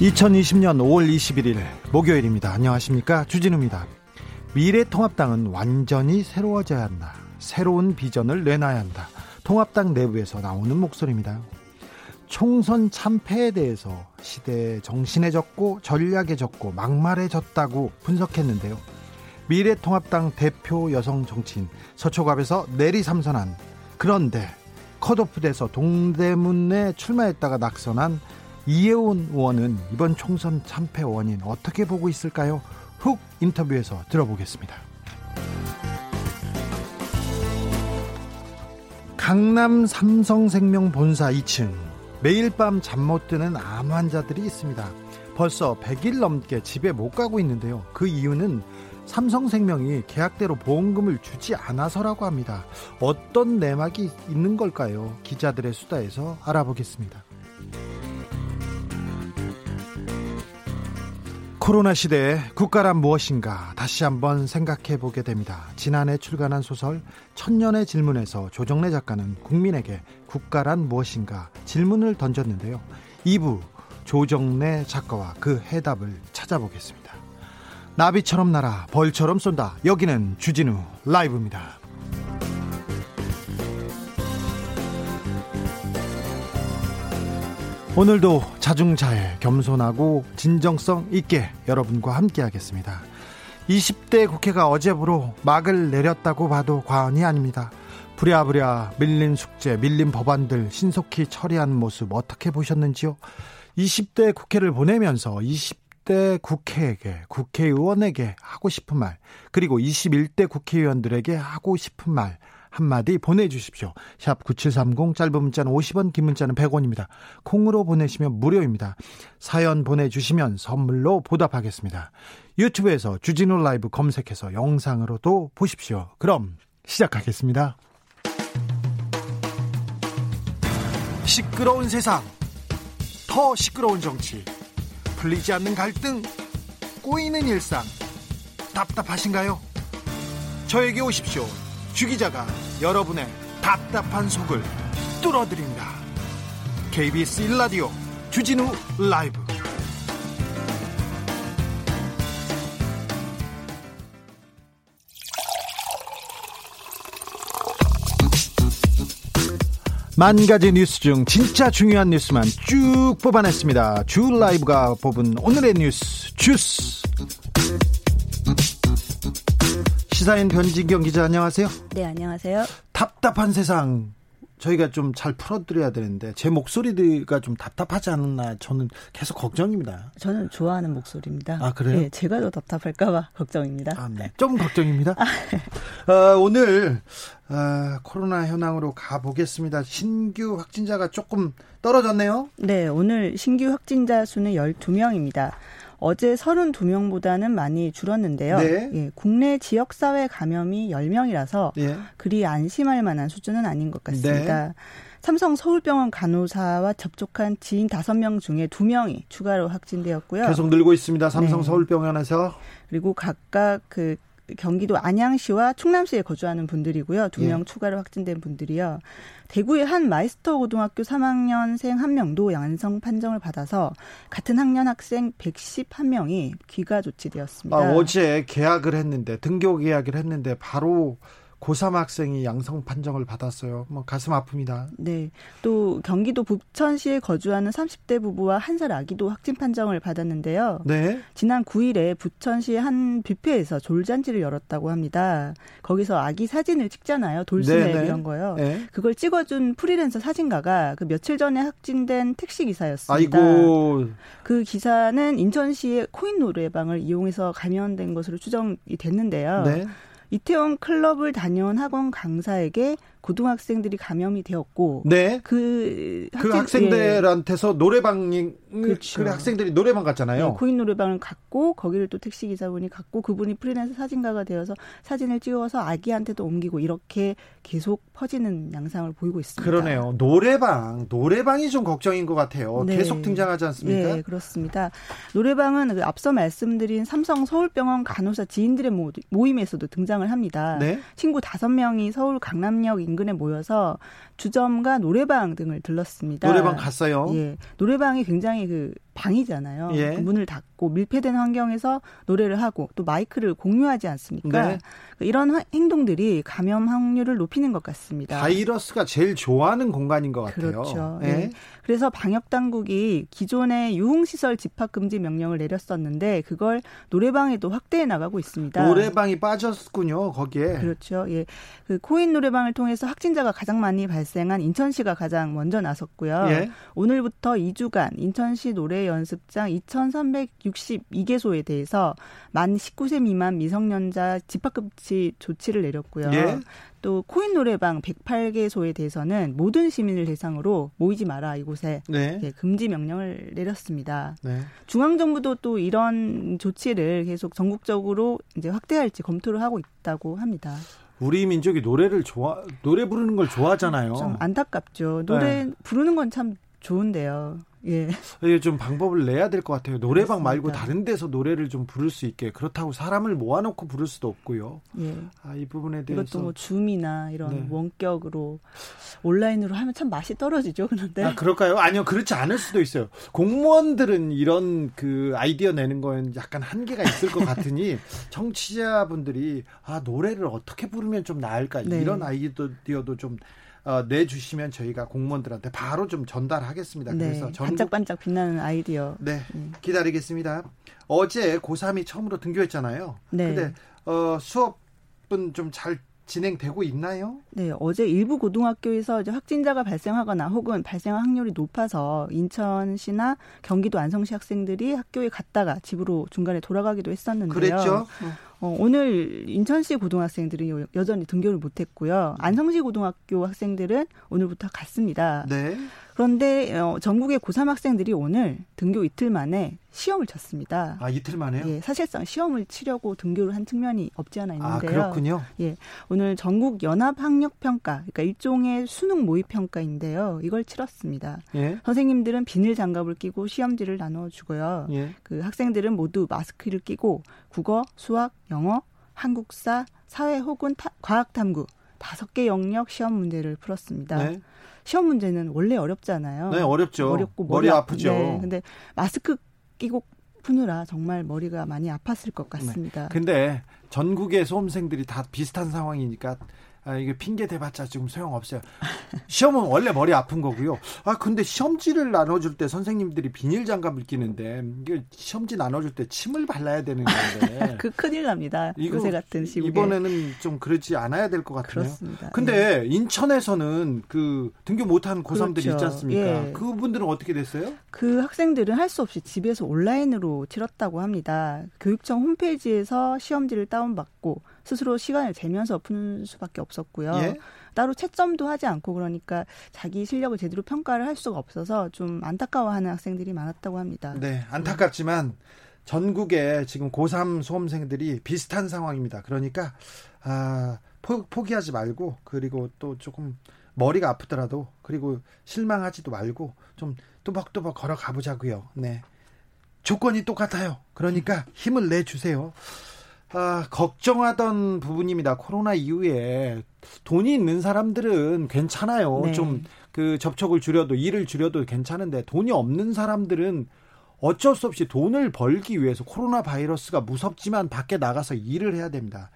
2020년 5월 21일 목요일입니다. 안녕하십니까? 주진우입니다. 미래통합당은 완전히 새로워져야 한다. 새로운 비전을 내놔야 한다. 통합당 내부에서 나오는 목소리입니다. 총선 참패에 대해서 시대에 정신해졌고 전략해졌고 막말해졌다고 분석했는데요. 미래통합당 대표 여성 정치인 서초갑에서 내리 삼선한 그런데 컷오프돼서 동대문에 출마했다가 낙선한 이혜원 의원은 이번 총선 참패 원인 어떻게 보고 있을까요? 훅 인터뷰에서 들어보겠습니다. 강남 삼성생명 본사 2층 매일 밤 잠 못 드는 암 환자들이 있습니다. 벌써 100일 넘게 집에 못 가고 있는데요. 그 이유는 삼성생명이 계약대로 보험금을 주지 않아서라고 합니다. 어떤 내막이 있는 걸까요? 기자들의 수다에서 알아보겠습니다. 코로나 시대에 국가란 무엇인가 다시 한번 생각해 보게 됩니다. 지난해 출간한 소설 천년의 질문에서 조정래 작가는 국민에게 국가란 무엇인가 질문을 던졌는데요. 2부 조정래 작가와 그 해답을 찾아보겠습니다. 나비처럼 날아 벌처럼 쏜다. 여기는 주진우 라이브입니다. 오늘도 자중자애 겸손하고 진정성 있게 여러분과 함께 하겠습니다. 20대 국회가 어제부로 막을 내렸다고 봐도 과언이 아닙니다. 부랴부랴 밀린 숙제, 밀린 법안들 신속히 처리한 모습 어떻게 보셨는지요? 20대 국회를 보내면서 20대 국회에게, 국회의원에게 하고 싶은 말, 그리고 21대 국회의원들에게 하고 싶은 말, 한마디 보내주십시오. 샵 9730 짧은 문자는 50원 긴 문자는 100원입니다. 콩으로 보내시면 무료입니다. 사연 보내주시면 선물로 보답하겠습니다. 유튜브에서 주진우 라이브 검색해서 영상으로도 보십시오. 그럼 시작하겠습니다. 시끄러운 세상 더 시끄러운 정치 풀리지 않는 갈등 꼬이는 일상 답답하신가요? 저에게 오십시오. 주기자가 여러분의 답답한 속을 뚫어드립니다. KBS 1라디오 주진우 라이브 만 가지 뉴스 중 진짜 중요한 뉴스만 쭉 뽑아냈습니다. 주 라이브가 뽑은 오늘의 뉴스 주스. 시사인 변진경 기자 안녕하세요. 네, 안녕하세요. 답답한 세상 저희가 좀 잘 풀어드려야 되는데 제 목소리가 좀 답답하지 않나 저는 계속 걱정입니다. 저는 좋아하는 목소리입니다. 아 그래요? 네, 제가 더 답답할까봐 걱정입니다. 아, 네. 좀 걱정입니다. 어, 오늘 어, 코로나 현황으로 가보겠습니다. 신규 확진자가 조금 떨어졌네요. 네, 오늘 신규 확진자 수는 12명입니다. 어제 32명보다는 많이 줄었는데요. 네. 예, 국내 지역사회 감염이 10명이라서 예. 그리 안심할 만한 수준은 아닌 것 같습니다. 네. 삼성 서울병원 간호사와 접촉한 지인 5명 중에 2명이 추가로 확진되었고요. 계속 늘고 있습니다. 삼성 네. 서울병원에서 그리고 각각 그 경기도 안양시와 성남시에 거주하는 분들이고요. 두명 예. 추가로 확진된 분들이요. 대구의 한 마이스터 고등학교 3학년생 한 명도 양성 판정을 받아서 같은 학년 학생 111명이 귀가 조치되었습니다. 아, 어제 개학을 했는데 등교 개학을 했는데 바로 고3 학생이 양성 판정을 받았어요. 뭐 가슴 아픕니다. 네. 또 경기도 부천시에 거주하는 30대 부부와 한 살 아기도 확진 판정을 받았는데요. 네. 지난 9일에 부천시의 한 뷔페에서 돌잔치를 열었다고 합니다. 거기서 아기 사진을 찍잖아요. 돌스맵 네네. 이런 거요. 네. 그걸 찍어준 프리랜서 사진가가 그 며칠 전에 확진된 택시 기사였습니다. 아이고 그 기사는 인천시의 코인 노래방을 이용해서 감염된 것으로 추정이 됐는데요. 네. 이태원 클럽을 다녀온 학원 강사에게 고등학생들이 감염이 되었고 네. 그, 그 학생들한테서 노래방이 그렇죠. 그 학생들이 노래방 갔잖아요. 네, 코인 노래방을 갔고 거기를 또 택시 기사분이 갔고 그분이 프리랜서 사진가가 되어서 사진을 찍어서 아기한테도 옮기고 이렇게 계속 퍼지는 양상을 보이고 있습니다. 그러네요. 노래방, 노래방이 좀 걱정인 것 같아요. 네. 계속 등장하지 않습니까? 네, 그렇습니다. 노래방은 그 앞서 말씀드린 삼성 서울병원 간호사 지인들의 모임에서도 등장을 합니다. 네. 친구 다섯 명이 서울 강남역 인근 에 모여서 주점과 노래방 등을 들렀습니다. 노래방 갔어요. 예, 노래방이 굉장히 그 방이잖아요. 예. 그 문을 닫고 밀폐된 환경에서 노래를 하고 또 마이크를 공유하지 않습니까? 네. 이런 행동들이 감염 확률을 높이는 것 같습니다. 바이러스가 제일 좋아하는 공간인 것 같아요. 그렇죠. 예. 네. 그래서 방역 당국이 기존의 유흥 시설 집합 금지 명령을 내렸었는데 그걸 노래방에도 확대해 나가고 있습니다. 노래방이 빠졌군요. 거기에. 그렇죠. 예. 그 코인 노래방을 통해서 확진자가 가장 많이 발생 한 인천시가 가장 먼저 나섰고요. 예. 오늘부터 2주간 인천시 노래 연습장 2,362개소에 대해서 만 19세 미만 미성년자 집합금지 조치를 내렸고요. 예. 또 코인 노래방 108개소에 대해서는 모든 시민을 대상으로 모이지 마라 이곳에 네. 예, 금지 명령을 내렸습니다. 네. 중앙 정부도 또 이런 조치를 계속 전국적으로 이제 확대할지 검토를 하고 있다고 합니다. 우리 민족이 노래를 좋아 노래 부르는 걸 좋아하잖아요. 좀 안타깝죠. 노래 네. 부르는 건 참 좋은데요. 예. 이게 좀 방법을 내야 될 것 같아요. 노래방 그렇습니다. 말고 다른 데서 노래를 좀 부를 수 있게 그렇다고 사람을 모아놓고 부를 수도 없고요. 예. 아, 이 부분에 대해서 이것도 뭐 줌이나 이런 네. 원격으로 온라인으로 하면 참 맛이 떨어지죠. 그런데 아, 그럴까요? 아니요, 그렇지 않을 수도 있어요. 공무원들은 이런 그 아이디어 내는 거엔 약간 한계가 있을 것 같으니 청취자분들이 아, 노래를 어떻게 부르면 좀 나을까 네. 이런 아이디어도 좀 어, 내주시면 저희가 공무원들한테 바로 좀 전달하겠습니다. 네, 그래서 전국 반짝반짝 빛나는 아이디어. 네, 음. 기다리겠습니다. 어제 고3이 처음으로 등교했잖아요. 네. 근데 어, 수업은 좀 잘 진행되고 있나요? 네, 어제 일부 고등학교에서 이제 확진자가 발생하거나 혹은 발생할 확률이 높아서 인천시나 경기도 안성시 학생들이 학교에 갔다가 집으로 중간에 돌아가기도 했었는데요. 그랬죠. 어, 오늘 인천시 고등학생들은 여- 여전히 등교를 못했고요. 안성시 고등학교 학생들은 오늘부터 갔습니다. 네. 그런데 어, 전국의 고3 학생들이 오늘 등교 이틀 만에 시험을 쳤습니다. 아 이틀 만에요? 예, 사실상 시험을 치려고 등교를 한 측면이 없지 않아 아 있는데요. 그렇군요. 예, 오늘 전국 연합 학력 평가, 그러니까 일종의 수능 모의 평가인데요. 이걸 치렀습니다. 예. 선생님들은 비닐 장갑을 끼고 시험지를 나눠 주고요. 예. 그 학생들은 모두 마스크를 끼고 국어, 수학, 영어, 한국사, 사회 혹은 타- 과학 탐구 다섯 개 영역 시험 문제를 풀었습니다. 네. 시험 문제는 원래 어렵잖아요. 네, 어렵죠. 어렵고 머리 머리, 아프죠. 네, 근데 마스크 끼고 푸느라 정말 머리가 많이 아팠을 것 같습니다. 근데 전국의 수험생들이 다 비슷한 상황이니까 아, 이게 핑계 대봤자 지금 소용없어요. 시험은 원래 머리 아픈 거고요. 아, 근데 시험지를 나눠줄 때 선생님들이 비닐 장갑을 끼는데, 이게 시험지 나눠줄 때 침을 발라야 되는 건데. 그 큰일 납니다. 요새 같은 시국에. 이번에는 좀 그러지 않아야 될 것 같네요. 그렇습니다. 근데 인천에서는 그 등교 못한 고3들이 그렇죠. 있지 않습니까? 예. 그분들은 어떻게 됐어요? 그 학생들은 할 수 없이 집에서 온라인으로 치렀다고 합니다. 교육청 홈페이지에서 시험지를 다운받고 스스로 시간을 재면서 푸는 수밖에 없었고요. 예? 따로 채점도 하지 않고 그러니까 자기 실력을 제대로 평가를 할 수가 없어서 좀 안타까워하는 학생들이 많았다고 합니다. 네, 안타깝지만 전국에 지금 고3 수험생들이 비슷한 상황입니다. 그러니까 아, 포, 포기하지 말고 그리고 또 조금 머리가 아프더라도 그리고 실망하지도 말고 좀 또박또박 걸어가 보자고요. 네. 조건이 똑같아요. 그러니까 힘을 내 주세요. 아, 걱정하던 부분입니다. 코로나 이후에 돈이 있는 사람들은 괜찮아요. 네. 좀그 접촉을 줄여도 일을 줄여도 괜찮은데 돈이 없는 사람들은 어쩔 수 없이 돈을 벌기 위해서 코로나 바이러스가 무섭지만 밖에 나가서 일을 해야 됩니다.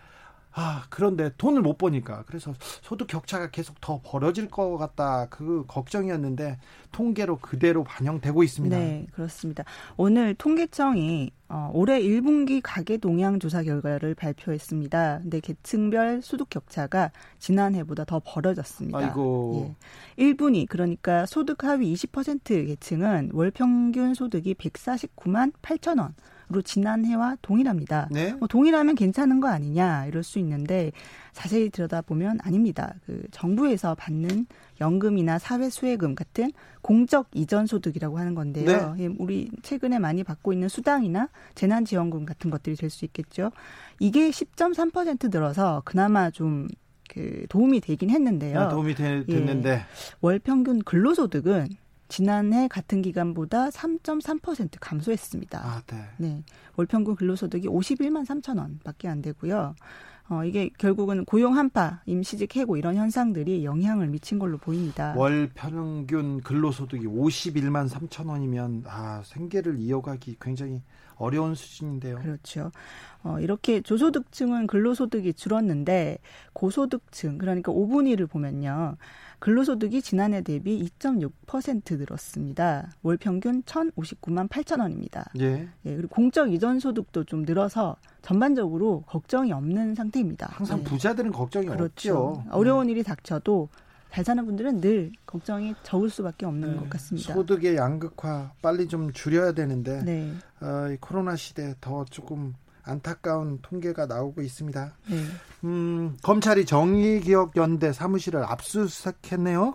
아, 그런데 돈을 못 버니까. 그래서 소득 격차가 계속 더 벌어질 것 같다. 그 걱정이었는데 통계로 그대로 반영되고 있습니다. 네, 그렇습니다. 오늘 통계청이 어, 올해 1분기 가계 동향 조사 결과를 발표했습니다. 근데 계층별 소득 격차가 지난해보다 더 벌어졌습니다. 아이고. 예. 1분위 그러니까 소득 하위 20% 계층은 월 평균 소득이 149만 8천 원. 지난해와 동일합니다. 네. 뭐 동일하면 괜찮은 거 아니냐 이럴 수 있는데 자세히 들여다보면 아닙니다. 그 정부에서 받는 연금이나 사회 수혜금 같은 공적 이전 소득이라고 하는 건데요. 네. 예, 우리 최근에 많이 받고 있는 수당이나 재난 지원금 같은 것들이 될 수 있겠죠. 이게 10.3% 늘어서 그나마 좀그 도움이 되긴 했는데요. 아, 도움이 되, 됐는데 예. 월 평균 근로소득은 지난해 같은 기간보다 3.3% 감소했습니다. 아, 네. 네. 월 평균 근로소득이 51만 3천 원밖에 안 되고요. 어, 이게 결국은 고용 한파, 임시직 해고 이런 현상들이 영향을 미친 걸로 보입니다. 월 평균 근로소득이 51만 3천 원이면 아, 생계를 이어가기 굉장히 어려운 수준인데요. 그렇죠. 어, 이렇게 조소득층은 근로소득이 줄었는데 고소득층 그러니까 5분위 를 보면요. 근로소득이 지난해 대비 2.6% 늘었습니다. 월 평균 1,059만 8천 원입니다. 예. 예, 그리고 공적 이전 소득도 좀 늘어서 전반적으로 걱정이 없는 상태입니다. 항상 네. 부자들은 걱정이 그렇죠. 없죠. 어려운 일이 닥쳐도 잘 사는 분들은 늘 걱정이 적을 수밖에 없는 네. 것 같습니다. 소득의 양극화 빨리 좀 줄여야 되는데 네. 어, 이 코로나 시대 더 조금 안타까운 통계가 나오고 있습니다. 네. 음, 검찰이 정의기억연대 사무실을 압수수색했네요.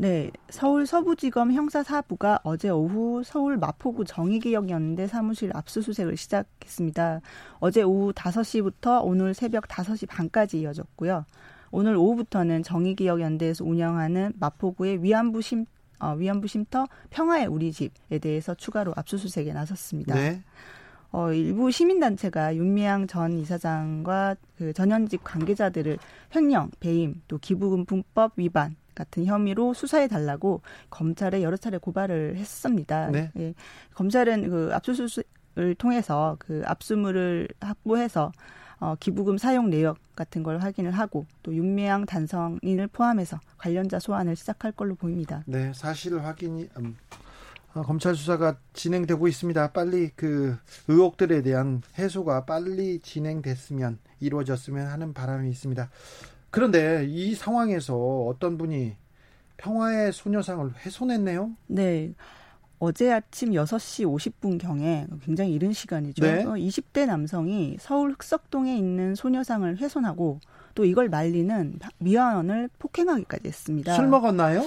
네, 서울 서부지검 형사사부가 어제 오후 서울 마포구 정의기억연대 사무실 압수수색을 시작했습니다. 어제 오후 5시부터 오늘 새벽 5시 반까지 이어졌고요. 오늘 오후부터는 정의기억연대에서 운영하는 마포구의 위안부 쉼 어, 위안부 쉼터 평화의 우리 집에 대해서 추가로 압수수색에 나섰습니다. 네. 어, 일부 시민단체가 윤미향 전 이사장과 그 전현직 관계자들을 횡령, 배임, 또 기부금품법 위반 같은 혐의로 수사해 달라고 검찰에 여러 차례 고발을 했습니다. 네. 예, 검찰은 그 압수수색을 통해서 그 압수물을 확보해서 어, 기부금 사용 내역 같은 걸 확인을 하고 또 윤미향 단성인을 포함해서 관련자 소환을 시작할 걸로 보입니다. 네, 사실 확인이 음, 어, 검찰 수사가 진행되고 있습니다. 빨리 그 의혹들에 대한 해소가 빨리 진행됐으면 이루어졌으면 하는 바람이 있습니다. 그런데 이 상황에서 어떤 분이 평화의 소녀상을 훼손했네요. 네. 어제 아침 6시 50분경에 굉장히 이른 시간이죠. 네. 어, 20대 남성이 서울 흑석동에 있는 소녀상을 훼손하고 또 이걸 말리는 미화원을 폭행하기까지 했습니다. 술 먹었나요?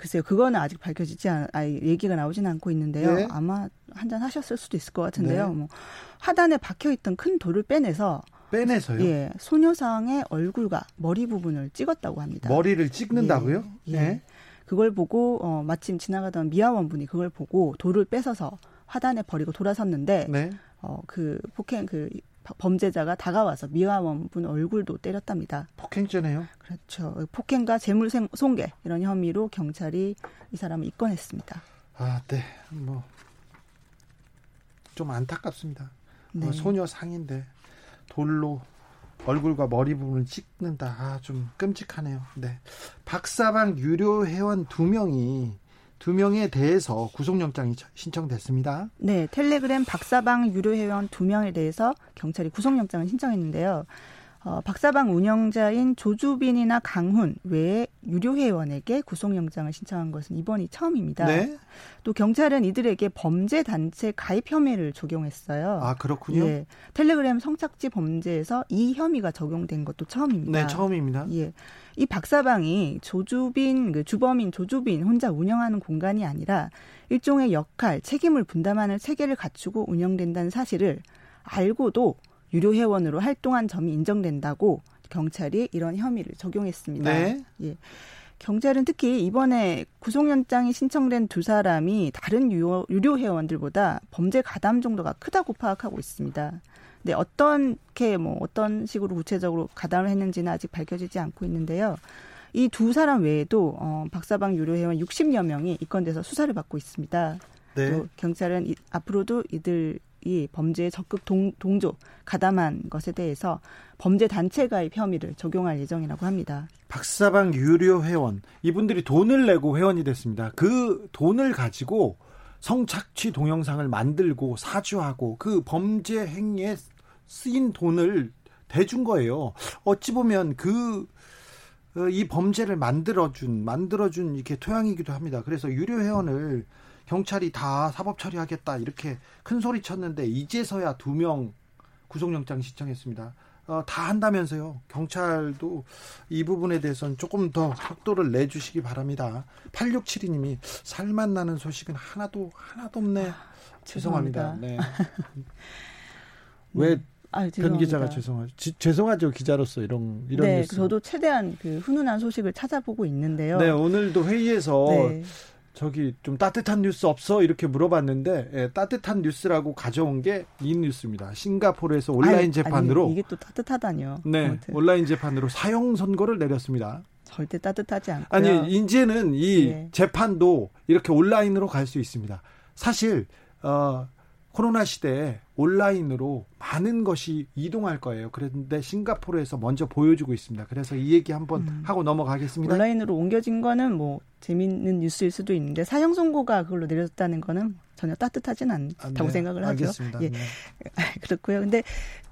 글쎄요, 그거는 아직 밝혀지지 않, 아, 얘기가 나오진 않고 있는데요. 네. 아마 한잔 하셨을 수도 있을 것 같은데요. 네. 뭐 하단에 박혀 있던 큰 돌을 빼내서 빼내서요. 예, 소녀상의 얼굴과 머리 부분을 찍었다고 합니다. 머리를 찍는다고요? 예, 네. 예. 그걸 보고 어, 마침 지나가던 미아원 분이 그걸 보고 돌을 뺏어서 화단에 버리고 돌아섰는데 네. 어, 그 폭행 그 범죄자가 다가와서 미아원 분 얼굴도 때렸답니다. 폭행죄네요. 그렇죠. 폭행과 재물 생- 손괴 이런 혐의로 경찰이 이 사람을 입건했습니다. 아, 네. 뭐 좀 안타깝습니다. 네. 어, 소녀 상인데 돌로 얼굴과 머리 부분을 찍는다. 아, 좀 끔찍하네요. 네. 박사방 유료 회원 두 명이 두 명에 대해서 구속영장이 신청됐습니다. 네, 텔레그램 박사방 유료 회원 두 명에 대해서 경찰이 구속영장을 신청했는데요. 어, 박사방 운영자인 조주빈이나 강훈 외에 유료 회원에게 구속영장을 신청한 것은 이번이 처음입니다. 네. 또 경찰은 이들에게 범죄 단체 가입 혐의를 적용했어요. 아, 그렇군요. 예, 텔레그램 성착지 범죄에서 이 혐의가 적용된 것도 처음입니다. 네, 처음입니다. 예. 이 박사방이 조주빈, 그 주범인 조주빈 혼자 운영하는 공간이 아니라 일종의 역할, 책임을 분담하는 체계를 갖추고 운영된다는 사실을 알고도 유료 회원으로 활동한 점이 인정된다고 경찰이 이런 혐의를 적용했습니다. 네. 예. 경찰은 특히 이번에 구속영장이 신청된 두 사람이 다른 유료, 유료 회원들보다 범죄 가담 정도가 크다고 파악하고 있습니다. 네, 어떻게 뭐 어떤 식으로 구체적으로 가담을 했는지는 아직 밝혀지지 않고 있는데요. 이 두 사람 외에도 어, 박사방 유료 회원 60여 명이 입건돼서 수사를 받고 있습니다. 네. 또 경찰은 이, 앞으로도 이들이 범죄에 적극 동, 동조, 가담한 것에 대해서 범죄 단체 가입 혐의를 적용할 예정이라고 합니다. 박사방 유료 회원 이분들이 돈을 내고 회원이 됐습니다. 그 돈을 가지고 성착취 동영상을 만들고 사주하고 그 범죄 행위에 쓰인 돈을 대준 거예요. 어찌 보면 그 이 범죄를 만들어준 만들어준 이렇게 토양이기도 합니다. 그래서 유료 회원을 경찰이 다 사법 처리하겠다 이렇게 큰 소리 쳤는데 이제서야 두 명 구속영장 신청했습니다. 어, 다 한다면서요. 경찰도 이 부분에 대해서는 조금 더 속도를 내주시기 바랍니다. 8672님이 살만 나는 소식은 하나도 하나도 없네. 아, 죄송합니다. 네. 왜 아, 전 기자가 죄송하죠. 지, 죄송하죠 기자로서 이런 이런 네, 뉴스. 저도 최대한 그 훈훈한 소식을 찾아보고 있는데요. 네, 오늘도 회의에서 네. 저기 좀 따뜻한 뉴스 없어 이렇게 물어봤는데 예, 따뜻한 뉴스라고 가져온 게 이 뉴스입니다. 싱가포르에서 온라인 아니, 재판으로 아니, 이게 또 따뜻하다니요. 네, 아무튼. 온라인 재판으로 사형 선고를 내렸습니다. 절대 따뜻하지 않고요. 아니 이제는 이 네. 재판도 이렇게 온라인으로 갈 수 있습니다. 사실 어, 코로나 시대에 온라인으로 많은 것이 이동할 거예요. 그런데 싱가포르에서 먼저 보여주고 있습니다. 그래서 이 얘기 한번 음. 하고 넘어가겠습니다. 온라인으로 옮겨진 거는 뭐 재미있는 뉴스일 수도 있는데 사형 선고가 그걸로 내려졌다는 거는 전혀 따뜻하진 않다고 아, 네. 생각을 하죠. 알겠습니다. 예. 네. 그렇고요. 근데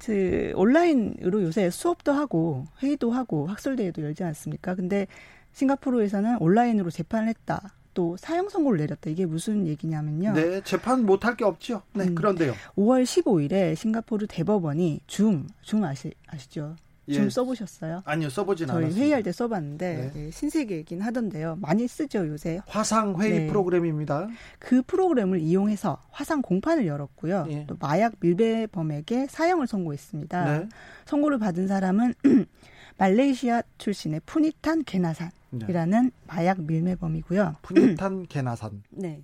그 온라인으로 요새 수업도 하고 회의도 하고 학술 대회도 열지 않습니까? 근데 싱가포르에서는 온라인으로 재판을 했다. 또 사형 선고를 내렸다. 이게 무슨 얘기냐면요. 네, 재판 못 할 게 없죠. 네, 음, 그런데요. 5월 15일에 싱가포르 대법원이 줌, 줌 아시, 아시죠? 예. 줌 써보셨어요? 아니요, 써보진 저희 않았어요. 회의할 때 써봤는데 네. 네, 신세계이긴 하던데요. 많이 쓰죠 요새. 화상 회의 네. 프로그램입니다. 그 프로그램을 이용해서 화상 공판을 열었고요. 예. 또 마약 밀배범에게 사형을 선고했습니다. 네. 선고를 받은 사람은 말레이시아 출신의 푸니탄 게나산. 이라는 네. 마약 밀매범이고요. 푸니탄 게나산. 네.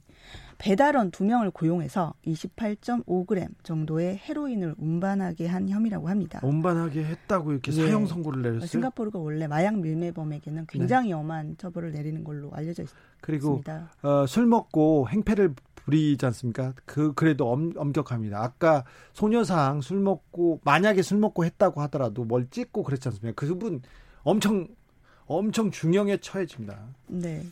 배달원 두 명을 고용해서 28.5g 정도의 헤로인을 운반하게 한 혐의라고 합니다. 운반하게 했다고 이렇게 예. 사형 선고를 내렸어요. 싱가포르가 원래 마약 밀매범에게는 굉장히 네. 엄한 처벌을 내리는 걸로 알려져 있습니다. 그리고 어, 술 먹고 행패를 부리지 않습니까? 그 그래도 엄, 엄격합니다. 아까 소녀상 술 먹고 만약에 술 먹고 했다고 하더라도 뭘 찍고 그랬지 않습니까? 그분 엄청 엄청 중형에 처해집니다. 네.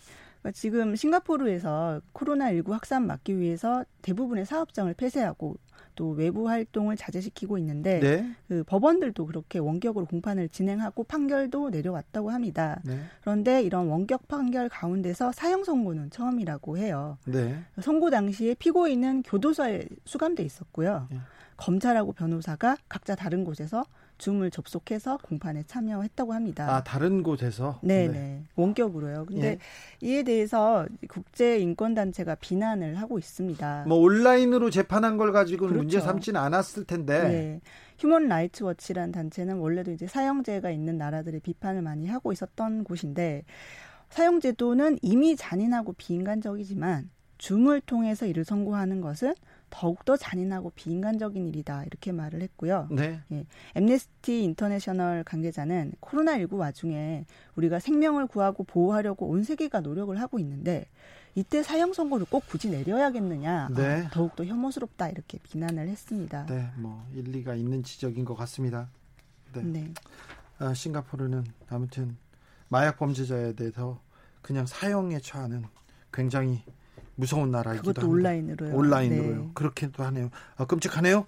그러니까 지금 싱가포르에서 코로나19 확산 막기 위해서 대부분의 사업장을 폐쇄하고 또 외부 활동을 자제시키고 있는데 네. 그 법원들도 그렇게 원격으로 공판을 진행하고 판결도 내려왔다고 합니다. 네. 그런데 이런 원격 판결 가운데서 사형 선고는 처음이라고 해요. 네. 선고 당시에 피고인은 교도소에 수감돼 있었고요. 네. 검찰하고 변호사가 각자 다른 곳에서 Zoom을 접속해서 공판에 참여했다고 합니다. 아 다른 곳에서? 네네 네. 원격으로요. 근데 예. 이에 대해서 국제 인권 단체가 비난을 하고 있습니다. 뭐 온라인으로 재판한 걸 가지고 그렇죠. 문제 삼지는 않았을 텐데. 네. Human Rights Watch란 단체는 원래도 이제 사형제가 있는 나라들의 비판을 많이 하고 있었던 곳인데 사형제도는 이미 잔인하고 비인간적이지만 Zoom을 통해서 이를 선고하는 것은 더욱더 잔인하고 비인간적인 일이다 이렇게 말을 했고요. 네. 예. Amnesty International 관계자는 코로나19 와중에 우리가 생명을 구하고 보호하려고 온 세계가 노력을 하고 있는데 이때 사형 선고를 꼭 굳이 내려야겠느냐 아, 네. 아, 더욱더 혐오스럽다 이렇게 비난을 했습니다. 네, 뭐 일리가 있는 지적인 것 같습니다. 네. 네. 아, 싱가포르는 아무튼 마약 범죄자에 대해서 그냥 사형에 처하는 굉장히 무서운 나라이기도 그것도 합니다. 온라인으로요. 온라인으로요. 네. 그렇게도 하네요. 아, 끔찍하네요.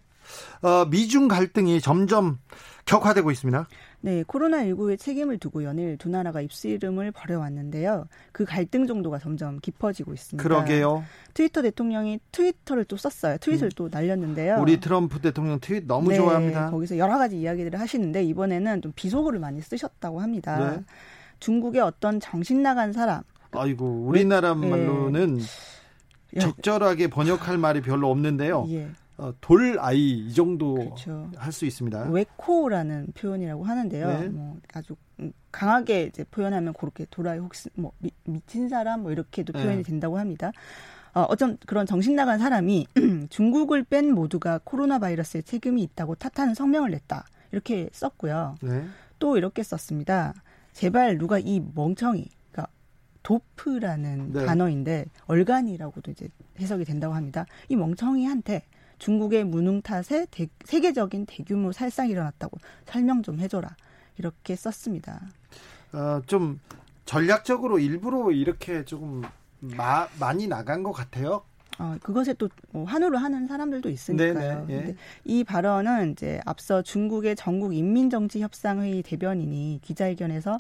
어, 미중 갈등이 점점 격화되고 있습니다. 네, 코로나19의 책임을 두고 연일 두 나라가 입씨름을 벌여왔는데요. 그 갈등 정도가 점점 깊어지고 있습니다. 그러게요. 트위터 대통령이 트위터를 또 썼어요. 트윗을 음. 또 날렸는데요. 우리 트럼프 대통령 트윗 너무 네, 좋아합니다. 거기서 여러 가지 이야기들을 하시는데 이번에는 좀 비속어를 많이 쓰셨다고 합니다. 네. 중국의 어떤 정신 나간 사람. 아이고, 우리나라 말로는 네. 적절하게 번역할 말이 별로 없는데요. 예. 어, 돌 아이 이 정도 그렇죠. 할수 있습니다. 웨코라는 표현이라고 하는데요. 네. 뭐 아주 강하게 이제 표현하면 그렇게 돌아이 혹시 뭐 미, 친 사람 뭐 이렇게도 네. 표현이 네. 된다고 합니다. 어, 어쩜 그런 정신 나간 사람이 중국을 뺀 모두가 코로나 바이러스에 책임이 있다고 탓하는 성명을 냈다. 이렇게 썼고요. 네. 또 이렇게 썼습니다. 제발 누가 이 멍청이 도프라는 네. 단어인데 얼간이라고도 이제 해석이 된다고 합니다. 이 멍청이한테 중국의 무능 탓에 대, 세계적인 대규모 살상이 일어났다고 설명 좀 해줘라 이렇게 썼습니다. 어, 좀 전략적으로 일부러 이렇게 조금 마, 많이 나간 것 같아요. 어, 그것에 또뭐 환호를 하는 사람들도 있으니까요. 네, 네, 예. 이 발언은 이제 앞서 중국의 전국 인민정치협상회의 대변인이 기자회견에서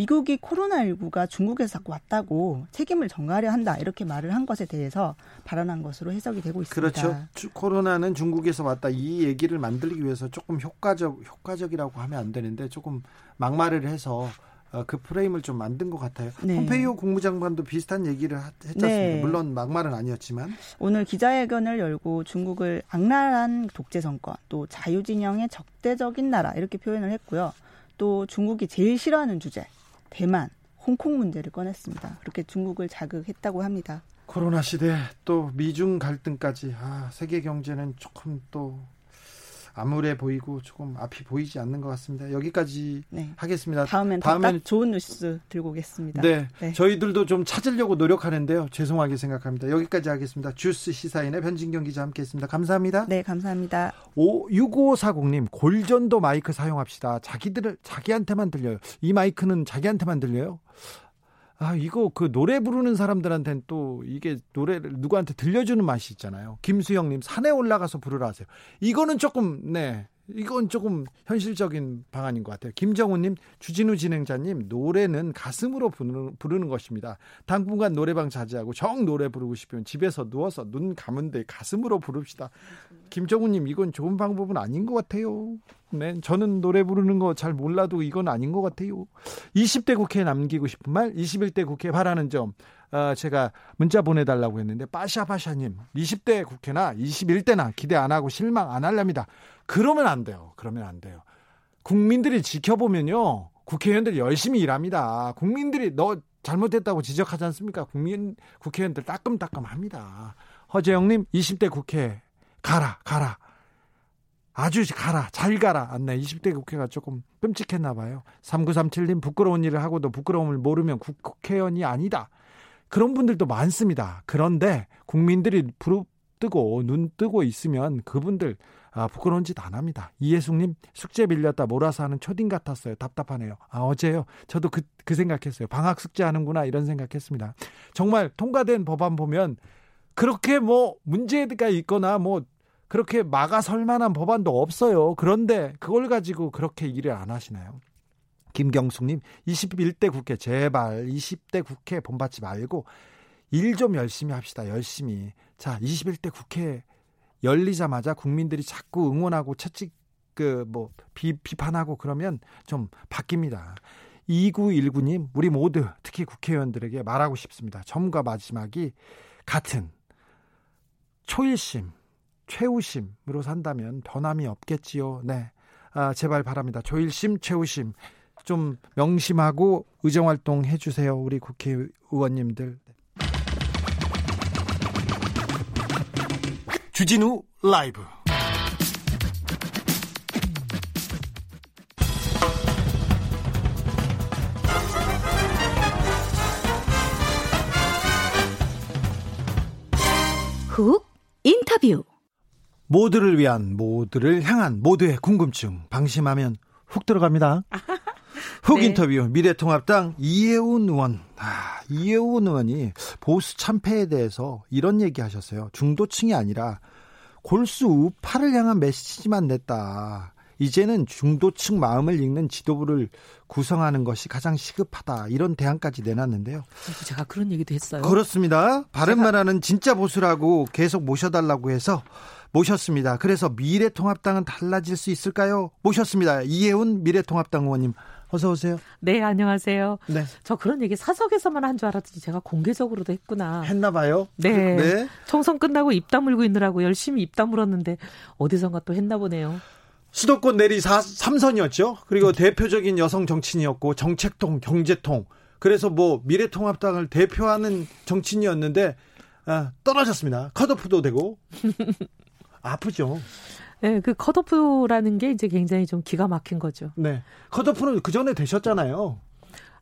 미국이 코로나19가 중국에서 왔다고 책임을 전가하려 한다 이렇게 말을 한 것에 대해서 발언한 것으로 해석이 되고 있습니다. 그렇죠. 코로나는 중국에서 왔다 이 얘기를 만들기 위해서 조금 효과적 효과적이라고 하면 안 되는데 조금 막말을 해서 어, 그 프레임을 좀 만든 것 같아요. 네. 폼페이오 국무장관도 비슷한 얘기를 했잖습니다. 네. 물론 막말은 아니었지만 오늘 기자회견을 열고 중국을 악랄한 독재 정권 또 자유진영의 적대적인 나라 이렇게 표현을 했고요. 또 중국이 제일 싫어하는 주제 대만, 홍콩 문제를 꺼냈습니다. 그렇게 중국을 자극했다고 합니다. 코로나 시대 또 미중 갈등까지 아, 세계 경제는 조금 또 암울해 보이고 조금 앞이 보이지 않는 것 같습니다. 여기까지 네. 하겠습니다. 다음엔 다음엔 좋은 뉴스 들고 오겠습니다. 네, 네, 저희들도 좀 찾으려고 노력하는데요. 죄송하게 생각합니다. 여기까지 하겠습니다. 주스 시사인의 변진경 기자 함께했습니다. 감사합니다. 네, 감사합니다. 오 6540님 골전도 마이크 사용합시다. 자기들 자기한테만 들려요. 이 마이크는 자기한테만 들려요. 아, 이거 그 노래 부르는 사람들한테는 또 이게 노래를 누구한테 들려주는 맛이 있잖아요. 김수영님, 산에 올라가서 부르라 하세요. 이거는 조금, 네. 이건 조금 현실적인 방안인 것 같아요. 김정우님, 주진우 진행자님, 노래는 가슴으로 부르는, 부르는 것입니다. 당분간 노래방 자제하고 정 노래 부르고 싶으면 집에서 누워서 눈 감은 데 가슴으로 부릅시다. 김정우님, 이건 좋은 방법은 아닌 것 같아요. 네, 저는 노래 부르는 거 잘 몰라도 이건 아닌 것 같아요. 20대 국회에 남기고 싶은 말, 21대 국회에 바라는 점, 어, 제가 문자 보내달라고 했는데, 빠샤빠샤님, 20대 국회나 21대나 기대 안 하고 실망 안 하렵니다. 그러면 안 돼요. 그러면 안 돼요. 국민들이 지켜보면요. 국회의원들이 열심히 일합니다. 국민들이 너 잘못했다고 지적하지 않습니까? 국민, 국회의원들 따끔따끔 합니다. 허재영님, 20대 국회 가라, 가라. 아주 가라, 잘 가라. 안 네, 20대 국회가 조금 끔찍했나 봐요. 3937님, 부끄러운 일을 하고도 부끄러움을 모르면 국회의원이 아니다. 그런 분들도 많습니다. 그런데 국민들이 부릅 뜨고 눈 뜨고 있으면 그분들 아, 부끄러운 짓 안 합니다. 이예숙님 숙제 밀렸다 몰아서 하는 초딩 같았어요. 답답하네요. 아 어제요. 저도 그, 그 생각했어요. 방학 숙제 하는구나 이런 생각했습니다. 정말 통과된 법안 보면 그렇게 뭐 문제가 있거나 뭐 그렇게 막아설 만한 법안도 없어요. 그런데 그걸 가지고 그렇게 일을 안 하시나요? 김경숙님, 21대 국회 제발 20대 국회 본받지 말고 일 좀 열심히 합시다. 열심히. 자, 21대 국회 열리자마자 국민들이 자꾸 응원하고 채찍 그 뭐 비판하고 그러면 좀 바뀝니다. 2919님, 우리 모두 특히 국회의원들에게 말하고 싶습니다. 점과 마지막이 같은 초일심, 최우심으로 산다면 변함이 없겠지요. 네. 아, 제발 바랍니다. 조일심, 최우심. 좀 명심하고 의정활동 해주세요. 우리 국회의원님들. 주진우 라이브 훅 인터뷰 모두를 위한 모두를 향한 모두의 궁금증 방심하면 훅 들어갑니다. 훅 네. 인터뷰 미래통합당 이해운 의원. 아, 이해운 의원이 보수 참패에 대해서 이런 얘기 하셨어요. 중도층이 아니라 골수 우파를 향한 메시지만 냈다. 이제는 중도층 마음을 읽는 지도부를 구성하는 것이 가장 시급하다. 이런 대안까지 내놨는데요. 제가 그런 얘기도 했어요. 그렇습니다. 바른말 하는 진짜 보수라고 계속 모셔달라고 해서 모셨습니다. 그래서 미래통합당은 달라질 수 있을까요? 모셨습니다. 이혜훈 미래통합당 의원님. 어서 오세요. 네, 안녕하세요. 네. 저 그런 얘기 사석에서만 한 줄 알았더니 제가 공개적으로도 했구나. 했나 봐요. 네. 네. 총선 끝나고 입 다물고 있느라고 열심히 입 다물었는데 어디선가 또 했나 보네요. 수도권 내리 4, 3선이었죠. 그리고 네. 대표적인 여성 정치인이었고 정책통, 경제통. 그래서 뭐 미래통합당을 대표하는 정치인이었는데 아, 떨어졌습니다. 컷오프도 되고 아프죠. 네, 그 컷오프라는 게 이제 굉장히 좀 기가 막힌 거죠. 네. 컷오프는 그 전에 되셨잖아요.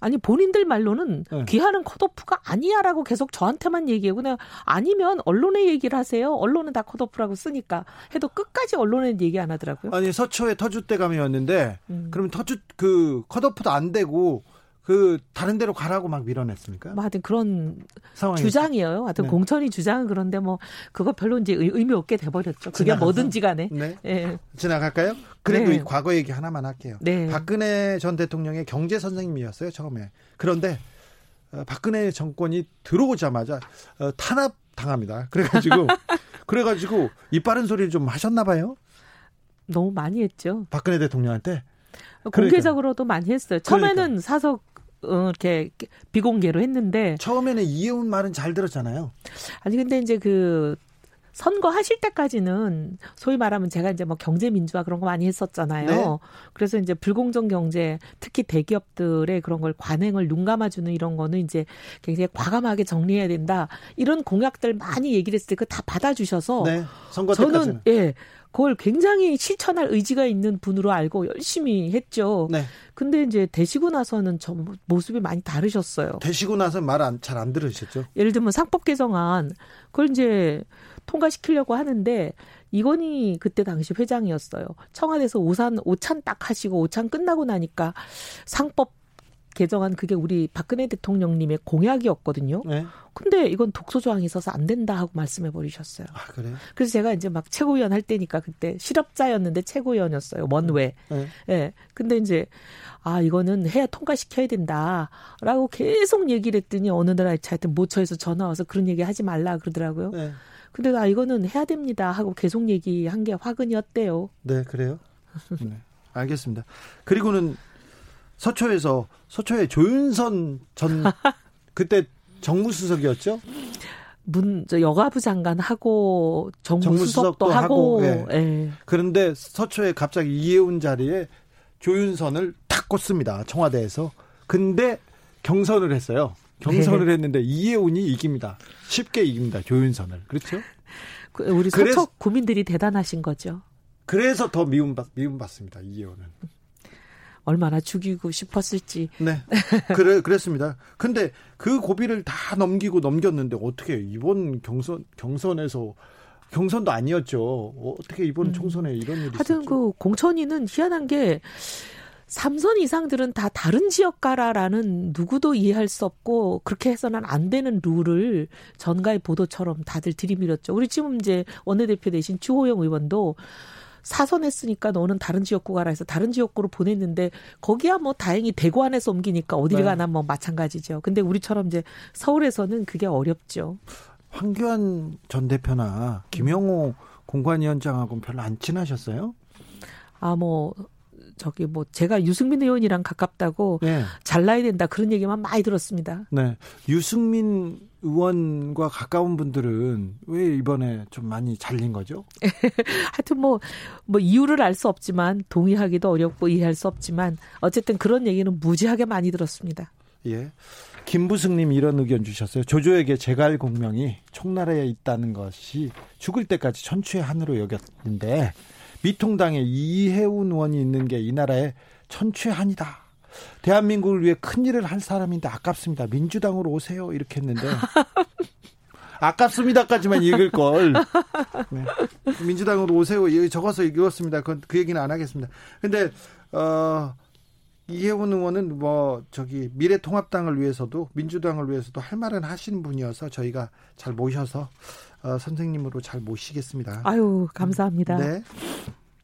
아니 본인들 말로는 네. 귀하는 컷오프가 아니야라고 계속 저한테만 얘기하고 내가 아니면 언론에 얘기를 하세요. 언론은 다 컷오프라고 쓰니까 해도 끝까지 언론에 얘기 안 하더라고요. 아니 서초에 터줏대감이었는데 음. 그러면 터줏 그 컷오프도 안 되고 그 다른 데로 가라고 막 밀어냈습니까? 뭐 하여튼 그런 상황이 주장이에요. 하여튼 네. 공천이 주장은 그런데 뭐 그거 별로 이제 의미 없게 돼 버렸죠. 그게 지나가서? 뭐든지 간에. 네. 네. 지나갈까요? 그래도 네. 이 과거 얘기 하나만 할게요. 네. 박근혜 전 대통령의 경제 선생님이었어요 처음에. 그런데 어, 박근혜 정권이 들어오자마자 어, 탄압 당합니다. 그래 가지고 그래 가지고 이 빠른 소리를 좀 하셨나 봐요. 너무 많이 했죠. 박근혜 대통령한테. 공개적으로도 그러니까. 많이 했어요. 처음에는 그러니까. 사석 어, 이렇게 비공개로 했는데 처음에는 이해운 말은 잘 들었잖아요. 아니 근데 이제 그 선거 하실 때까지는 소위 말하면 제가 이제 뭐 경제 민주화 그런 거 많이 했었잖아요. 네. 그래서 이제 불공정 경제 특히 대기업들의 그런 걸 관행을 눈 감아주는 이런 거는 이제 굉장히 과감하게 정리해야 된다. 이런 공약들 많이 얘기를 했을 때 그 다 받아주셔서 네. 선거 때까지는. 저는 예. 그걸 굉장히 실천할 의지가 있는 분으로 알고 열심히 했죠. 네. 근데 이제 되시고 나서는 좀 모습이 많이 다르셨어요. 되시고 나서 말잘안 들으셨죠? 예를 들면 상법 개정안 그걸 이제 통과시키려고 하는데 이건희 그때 당시 회장이었어요. 청와대에서 오산 오찬 딱 하시고 오찬 끝나고 나니까 상법 개정안 그게 우리 박근혜 대통령님의 공약이었거든요. 네. 근데 이건 독소 조항이 있어서 안 된다 하고 말씀해 버리셨어요. 아, 그래요? 그래서 제가 이제 막 최고위원 할 때니까 그때 실업자였는데 최고위원이었어요. 원외. 네. 네. 근데 이제 아, 이거는 해야 통과시켜야 된다라고 계속 얘기를 했더니 어느 날 하여튼 모처에서 전화 와서 그런 얘기 하지 말라 그러더라고요. 네. 근데 나 이거는 해야 됩니다 하고 계속 얘기한 게 화근이었대요. 네, 그래요? 네. 알겠습니다. 그리고는 서초에서 서초의 조윤선 전 그때 정무수석이었죠? 문, 저 여가부 장관 하고 정무수석도, 정무수석도 하고, 하고 예. 예. 그런데 서초에 갑자기 이해운 자리에 조윤선을 탁 꽂습니다. 청와대에서. 근데 경선을 했어요. 경선을 네. 했는데 이해운이 이깁니다. 쉽게 이깁니다. 조윤선을. 그렇죠? 그 우리 서초 그래서, 국민들이 대단하신 거죠. 그래서 더 미움받, 미움받습니다. 이해운은. 얼마나 죽이고 싶었을지. 네. 그래, 그랬습니다. 근데 그 고비를 다 넘기고 넘겼는데 어떻게 이번 경선, 경선에서 경선도 아니었죠. 어떻게 이번 음. 총선에 이런 일이 하여튼 있었죠? 그 공천위는 희한한 게 삼선 이상들은 다 다른 지역 가라라는 누구도 이해할 수 없고 그렇게 해서는 안 되는 룰을 전가의 보도처럼 다들 들이밀었죠. 우리 지금 이제 원내대표 대신 추호영 의원도 사선했으니까 너는 다른 지역구 가라 해서 다른 지역구로 보냈는데 거기야 뭐 다행히 대구 안에서 옮기니까 어디를 네. 가나 뭐 마찬가지죠. 근데 우리처럼 이제 서울에서는 그게 어렵죠. 황교안 전 대표나 김영호 공관위원장하고는 별로 안 친하셨어요? 아, 뭐, 저기 뭐 제가 유승민 의원이랑 가깝다고 네. 잘나야 된다 그런 얘기만 많이 들었습니다. 네. 유승민 의원과 가까운 분들은 왜 이번에 좀 많이 잘린 거죠? 하여튼 뭐, 뭐 이유를 알 수 없지만 동의하기도 어렵고 이해할 수 없지만 어쨌든 그런 얘기는 무지하게 많이 들었습니다. 예. 김부승님 이런 의견 주셨어요. 조조에게 제갈 공명이 총나라에 있다는 것이 죽을 때까지 천추의 한으로 여겼는데 미통당에 이해운 의원이 있는 게 이 나라의 천추의 한이다. 대한민국을 위해 큰 일을 할 사람인데 아깝습니다. 민주당으로 오세요. 이렇게 했는데. 아깝습니다까지만 읽을 걸. 네. 민주당으로 오세요. 적어서 읽었습니다. 그, 그 얘기는 안 하겠습니다. 근데, 어, 이해원 의원은 뭐, 저기, 미래통합당을 위해서도, 민주당을 위해서도 할 말은 하시는 분이어서 저희가 잘 모셔서, 어, 선생님으로 잘 모시겠습니다. 아유, 감사합니다. 네.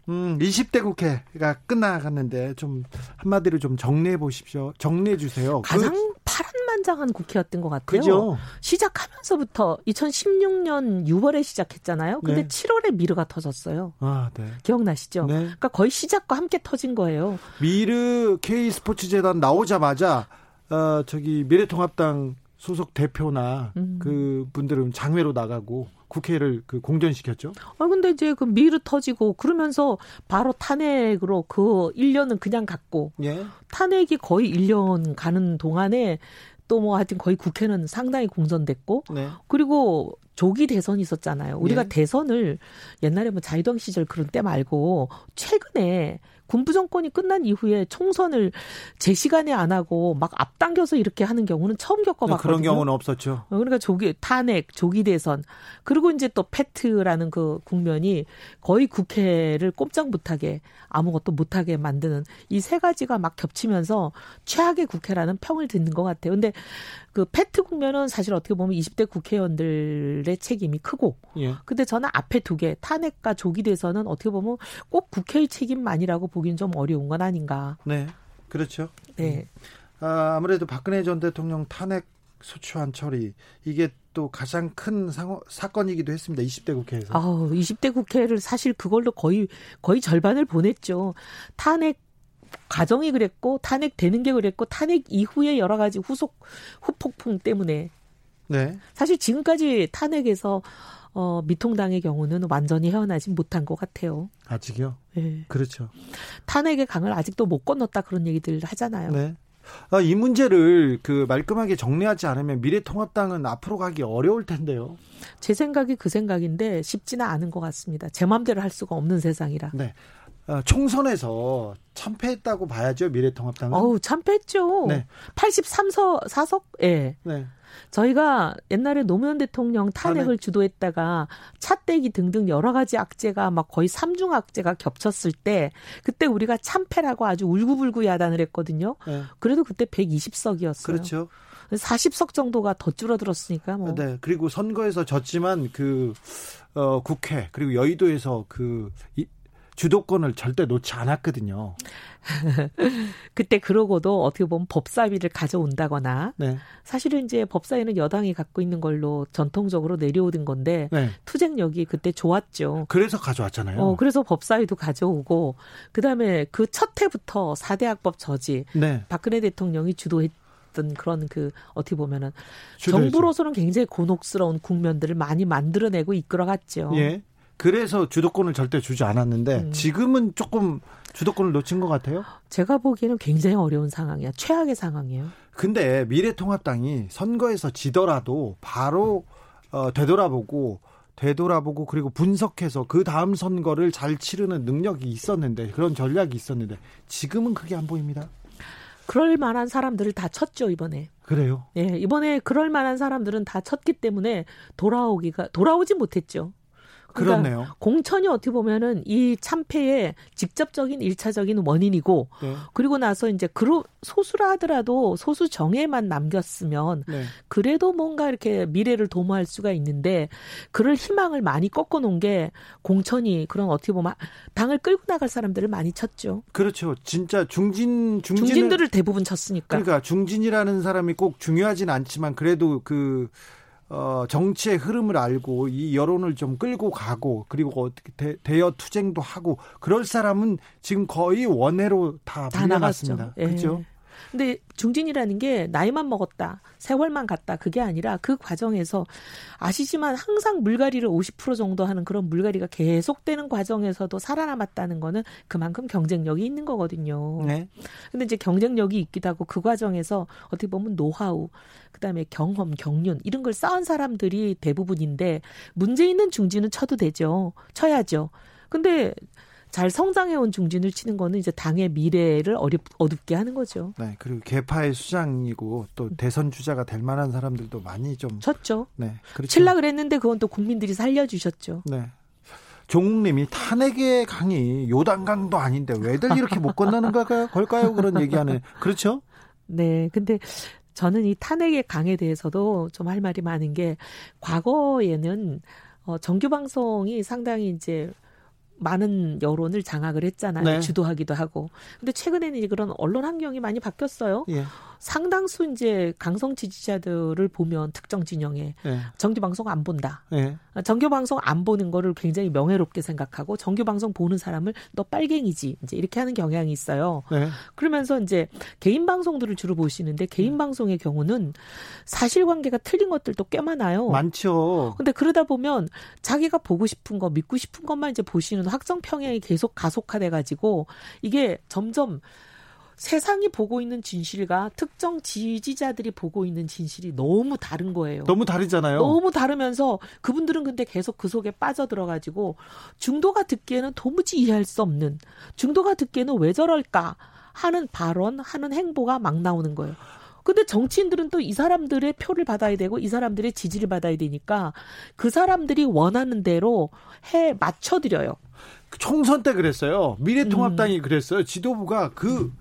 음, 20대 국회가 끝나갔는데 좀 한마디로 좀 정리해 보십시오. 정리해 주세요. 가장 그... 파란만장한 국회였던 것 같아요. 그죠? 시작하면서부터 2016년 6월에 시작했잖아요. 근데 네. 7월에 미르가 터졌어요. 아, 네. 기억나시죠? 네. 그러니까 거의 시작과 함께 터진 거예요. 미르 K 스포츠 재단 나오자마자 어 저기 미래통합당 소속 대표나 음. 그 분들은 장외로 나가고 국회를 그 공전시켰죠. 아 근데 이제 그 미르 터지고 그러면서 바로 탄핵으로 그 1년은 그냥 갔고 예. 탄핵이 거의 1년 가는 동안에 또 뭐 하여튼 거의 국회는 상당히 공전됐고 네. 그리고 조기 대선이 있었잖아요. 우리가 네. 대선을 옛날에 뭐 자유당 시절 그런 때 말고 최근에 군부 정권이 끝난 이후에 총선을 제 시간에 안 하고 막 앞당겨서 이렇게 하는 경우는 처음 겪어봤거든요. 그런 경우는 없었죠. 어, 그러니까 조기 탄핵, 조기 대선 그리고 이제 또 패트라는 그 국면이 거의 국회를 꼼짝 못하게 아무것도 못하게 만드는 이 세 가지가 막 겹치면서 최악의 국회라는 평을 듣는 것 같아요. 근데 그 패트 국면은 사실 어떻게 보면 20대 국회의원들의 책임이 크고 예. 근데 저는 앞에 두 개 탄핵과 조기 대선은 어떻게 보면 꼭 국회의 책임만이라고 보기는 좀 어려운 건 아닌가. 네. 그렇죠. 네. 아, 아무래도 박근혜 전 대통령 탄핵 소추안 처리 이게 또 가장 큰 상호, 사건이기도 했습니다. 20대 국회에서. 아우, 20대 국회를 사실 그걸로 거의 거의 절반을 보냈죠. 탄핵 과정이 그랬고 탄핵 되는 게 그랬고 탄핵 이후에 여러 가지 후속 후폭풍 때문에 네. 사실 지금까지 탄핵에서 어 미통당의 경우는 완전히 헤어나지 못한 것 같아요. 아직요? 예. 그렇죠. 탄핵의 강을 아직도 못 건넜다 그런 얘기들 하잖아요. 네. 아, 이 문제를 그 말끔하게 정리하지 않으면 미래통합당은 앞으로 가기 어려울 텐데요. 제 생각이 그 생각인데 쉽지는 않은 것 같습니다. 제 마음대로 할 수가 없는 세상이라. 네. 아, 총선에서 참패했다고 봐야죠, 미래통합당은. 어우, 참패했죠. 네. 83석, 4석? 예. 네. 저희가 옛날에 노무현 대통령 탄핵을 탄핵. 주도했다가 차떼기 등등 여러 가지 악재가 막 거의 삼중 악재가 겹쳤을 때 그때 우리가 참패라고 아주 울고불고 야단을 했거든요. 네. 그래도 그때 120석이었어요. 그렇죠. 40석 정도가 더 줄어들었으니까 뭐. 네. 그리고 선거에서 졌지만 그, 어, 국회, 그리고 여의도에서 그, 이, 주도권을 절대 놓지 않았거든요. 그때 그러고도 어떻게 보면 법사위를 가져온다거나 네. 사실은 이제 법사위는 여당이 갖고 있는 걸로 전통적으로 내려오던 건데 네. 투쟁력이 그때 좋았죠. 그래서 가져왔잖아요. 어, 그래서 법사위도 가져오고, 그 다음에 그 첫 해부터 4대 학법 저지, 네. 박근혜 대통령이 주도했던 그런 그, 어떻게 보면은, 주도했죠. 정부로서는 굉장히 곤혹스러운 국면들을 많이 만들어내고 이끌어갔죠. 예. 그래서 주도권을 절대 주지 않았는데 음. 지금은 조금 주도권을 놓친 것 같아요. 제가 보기에는 굉장히 어려운 상황이야. 최악의 상황이에요. 근데 미래통합당이 선거에서 지더라도 바로 어, 되돌아보고 되돌아보고 그리고 분석해서 그 다음 선거를 잘 치르는 능력이 있었는데 그런 전략이 있었는데 지금은 그게 안 보입니다. 그럴 만한 사람들을 다 쳤죠, 이번에. 그래요. 예, 이번에 그럴 만한 사람들은 다 쳤기 때문에 돌아오기가, 돌아오지 못했죠. 그러니까 그렇네요. 공천이 어떻게 보면은 이 참패의 직접적인 일차적인 원인이고 네. 그리고 나서 이제 그로 소수라 하더라도 소수 정예만 남겼으면 네. 그래도 뭔가 이렇게 미래를 도모할 수가 있는데 그럴 희망을 많이 꺾어 놓은 게 공천이 그런 어떻게 보면 당을 끌고 나갈 사람들을 많이 쳤죠. 그렇죠. 진짜 중진 중진을 중진들을 대부분 쳤으니까. 그러니까 중진이라는 사람이 꼭 중요하진 않지만 그래도 그 어, 정치의 흐름을 알고 이 여론을 좀 끌고 가고 그리고 어떻게 대, 대여 투쟁도 하고 그럴 사람은 지금 거의 원해로 다 다. 나갔죠. 예. 그렇죠? 근데 중진이라는 게 나이만 먹었다, 세월만 갔다 그게 아니라 그 과정에서 아시지만 항상 물갈이를 50% 정도 하는 그런 물갈이가 계속되는 과정에서도 살아남았다는 거는 그만큼 경쟁력이 있는 거거든요. 네. 근데 이제 경쟁력이 있기도 하고 그 과정에서 어떻게 보면 노하우, 그다음에 경험, 경륜 이런 걸 쌓은 사람들이 대부분인데 문제 있는 중진은 쳐도 되죠. 쳐야죠. 근데 잘 성장해온 중진을 치는 거는 이제 당의 미래를 어렵, 어둡게 하는 거죠. 네. 그리고 개파의 수장이고 또 대선 주자가 될 만한 사람들도 많이 좀 쳤죠. 네. 그렇죠. 칠라 그랬는데 그건 또 국민들이 살려주셨죠. 네. 종님이 탄핵의 강이 요단강도 아닌데 왜들 이렇게 못 건너는 걸까요? 걸까요? 그런 얘기하는 그렇죠? 네. 근데 저는 이 탄핵의 강에 대해서도 좀 할 말이 많은 게 과거에는 어, 정규 방송이 상당히 이제 많은 여론을 장악을 했잖아요. 네. 주도하기도 하고. 근데 최근에는 이제 그런 언론 환경이 많이 바뀌었어요. 예. 상당수 이제 강성 지지자들을 보면 특정 진영에 예. 정규 방송 안 본다. 예. 정규 방송 안 보는 거를 굉장히 명예롭게 생각하고 정규 방송 보는 사람을 너 빨갱이지 이제 이렇게 하는 경향이 있어요. 네. 그러면서 이제 개인 방송들을 주로 보시는데 개인 방송의 경우는 사실관계가 틀린 것들도 꽤 많아요. 많죠. 근데 그러다 보면 자기가 보고 싶은 거, 믿고 싶은 것만 이제 보시는 확정 평양이 계속 가속화돼 가지고 이게 점점 세상이 보고 있는 진실과 특정 지지자들이 보고 있는 진실이 너무 다른 거예요. 너무 다르잖아요. 너무 다르면서 그분들은 근데 계속 그 속에 빠져들어가지고 중도가 듣기에는 도무지 이해할 수 없는 중도가 듣기에는 왜 저럴까 하는 발언, 하는 행보가 막 나오는 거예요. 근데 정치인들은 또 이 사람들의 표를 받아야 되고 이 사람들의 지지를 받아야 되니까 그 사람들이 원하는 대로 해 맞춰드려요. 총선 때 그랬어요. 미래통합당이 음. 그랬어요. 지도부가 그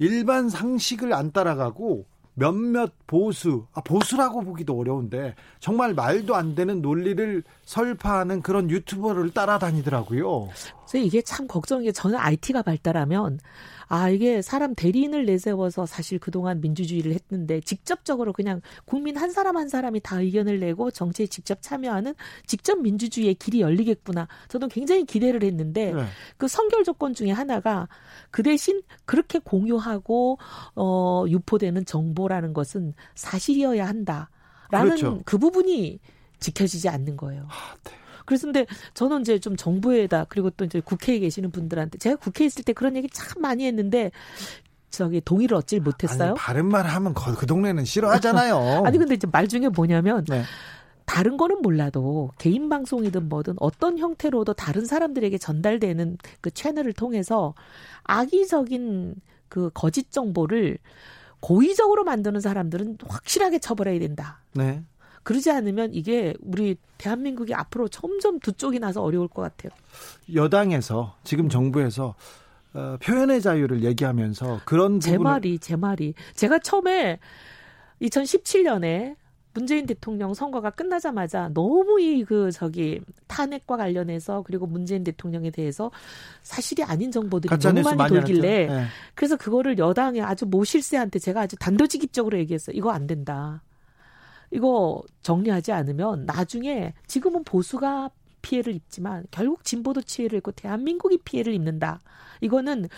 일반 상식을 안 따라가고 몇몇 보수, 아, 보수라고 보기도 어려운데 정말 말도 안 되는 논리를 설파하는 그런 유튜버를 따라다니더라고요. 그래서 이게 참 걱정인 게 저는 IT가 발달하면 아, 이게 사람 대리인을 내세워서 사실 그동안 민주주의를 했는데 직접적으로 그냥 국민 한 사람 한 사람이 다 의견을 내고 정치에 직접 참여하는 직접 민주주의의 길이 열리겠구나. 저도 굉장히 기대를 했는데 네. 그 선결 조건 중에 하나가 그 대신 그렇게 공유하고 어 유포되는 정보라는 것은 사실이어야 한다. 라는 그렇죠. 그 부분이 지켜지지 않는 거예요. 아, 네. 그래서 근데 저는 이제 좀 정부에다 그리고 또 이제 국회에 계시는 분들한테 제가 국회에 있을 때 그런 얘기 참 많이 했는데 저기 동의를 얻질 못했어요. 아니, 바른 말 하면 그, 그 동네는 싫어하잖아요. 아니 근데 이제 말 중에 뭐냐면 네. 다른 거는 몰라도 개인 방송이든 뭐든 어떤 형태로도 다른 사람들에게 전달되는 그 채널을 통해서 악의적인 그 거짓 정보를 고의적으로 만드는 사람들은 확실하게 처벌해야 된다. 네. 그러지 않으면 이게 우리 대한민국이 앞으로 점점 두 쪽이 나서 어려울 것 같아요. 여당에서 지금 정부에서 어, 표현의 자유를 얘기하면서 그런 제 말이 제 말이 제가 처음에 2017년에 문재인 대통령 선거가 끝나자마자 너무 이 그 저기 탄핵과 관련해서 그리고 문재인 대통령에 대해서 사실이 아닌 정보들이 너무 많이, 많이 돌길래 네. 그래서 그거를 여당의 아주 모실세한테 제가 아주 단도직입적으로 얘기했어요. 이거 안 된다. 이거 정리하지 않으면 나중에 지금은 보수가 피해를 입지만 결국 진보도 피해를 입고 대한민국이 피해를 입는다. 이거는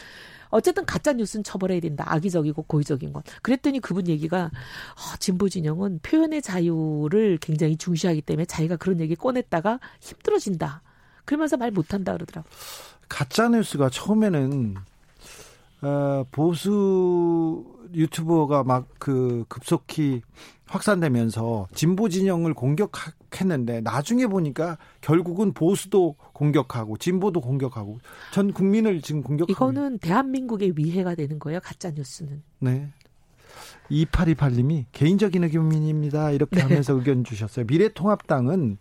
어쨌든 가짜 뉴스는 처벌해야 된다. 악의적이고 고의적인 건. 그랬더니 그분 얘기가 어, 진보 진영은 표현의 자유를 굉장히 중시하기 때문에 자기가 그런 얘기 꺼냈다가 힘들어진다. 그러면서 말 못한다 그러더라고. 가짜 뉴스가 처음에는 어, 보수 유튜버가 막 그 급속히 확산되면서 진보 진영을 공격했는데 나중에 보니까 결국은 보수도 공격하고 진보도 공격하고 전 국민을 지금 공격하고 이거는 대한민국의 위해가 되는 거예요 가짜 뉴스는. 네. 2828님이 개인적인 의견입니다. 이렇게 네. 하면서 의견 주셨어요. 미래통합당은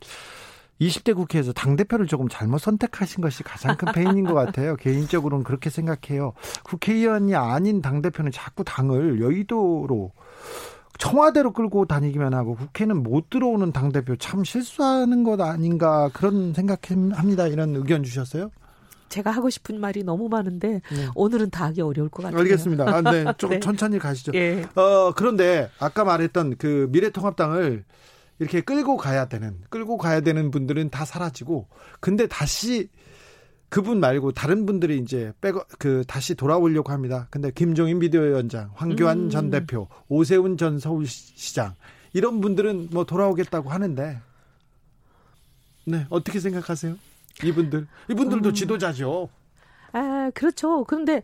20대 국회에서 당대표를 조금 잘못 선택하신 것이 가장 큰 페인인 것 같아요. 개인적으로는 그렇게 생각해요. 국회의원이 아닌 당대표는 자꾸 당을 여의도로 청와대로 끌고 다니기만 하고 국회는 못 들어오는 당대표 참 실수하는 것 아닌가 그런 생각합니다. 이런 의견 주셨어요? 제가 하고 싶은 말이 너무 많은데 네. 오늘은 다 하기 어려울 것 같아요. 알겠습니다. 아, 네. 좀 네. 천천히 가시죠. 예. 어, 그런데 아까 말했던 그 미래통합당을 이렇게 끌고 가야 되는 끌고 가야 되는 분들은 다 사라지고 근데 다시 그분 말고 다른 분들이 이제 빼고 그 다시 돌아오려고 합니다. 근데 김종인 비대위원장, 황교안 음. 전 대표, 오세훈 전 서울시장 이런 분들은 뭐 돌아오겠다고 하는데 네 어떻게 생각하세요? 이분들 이분들도 음. 지도자죠. 아 그렇죠. 그런데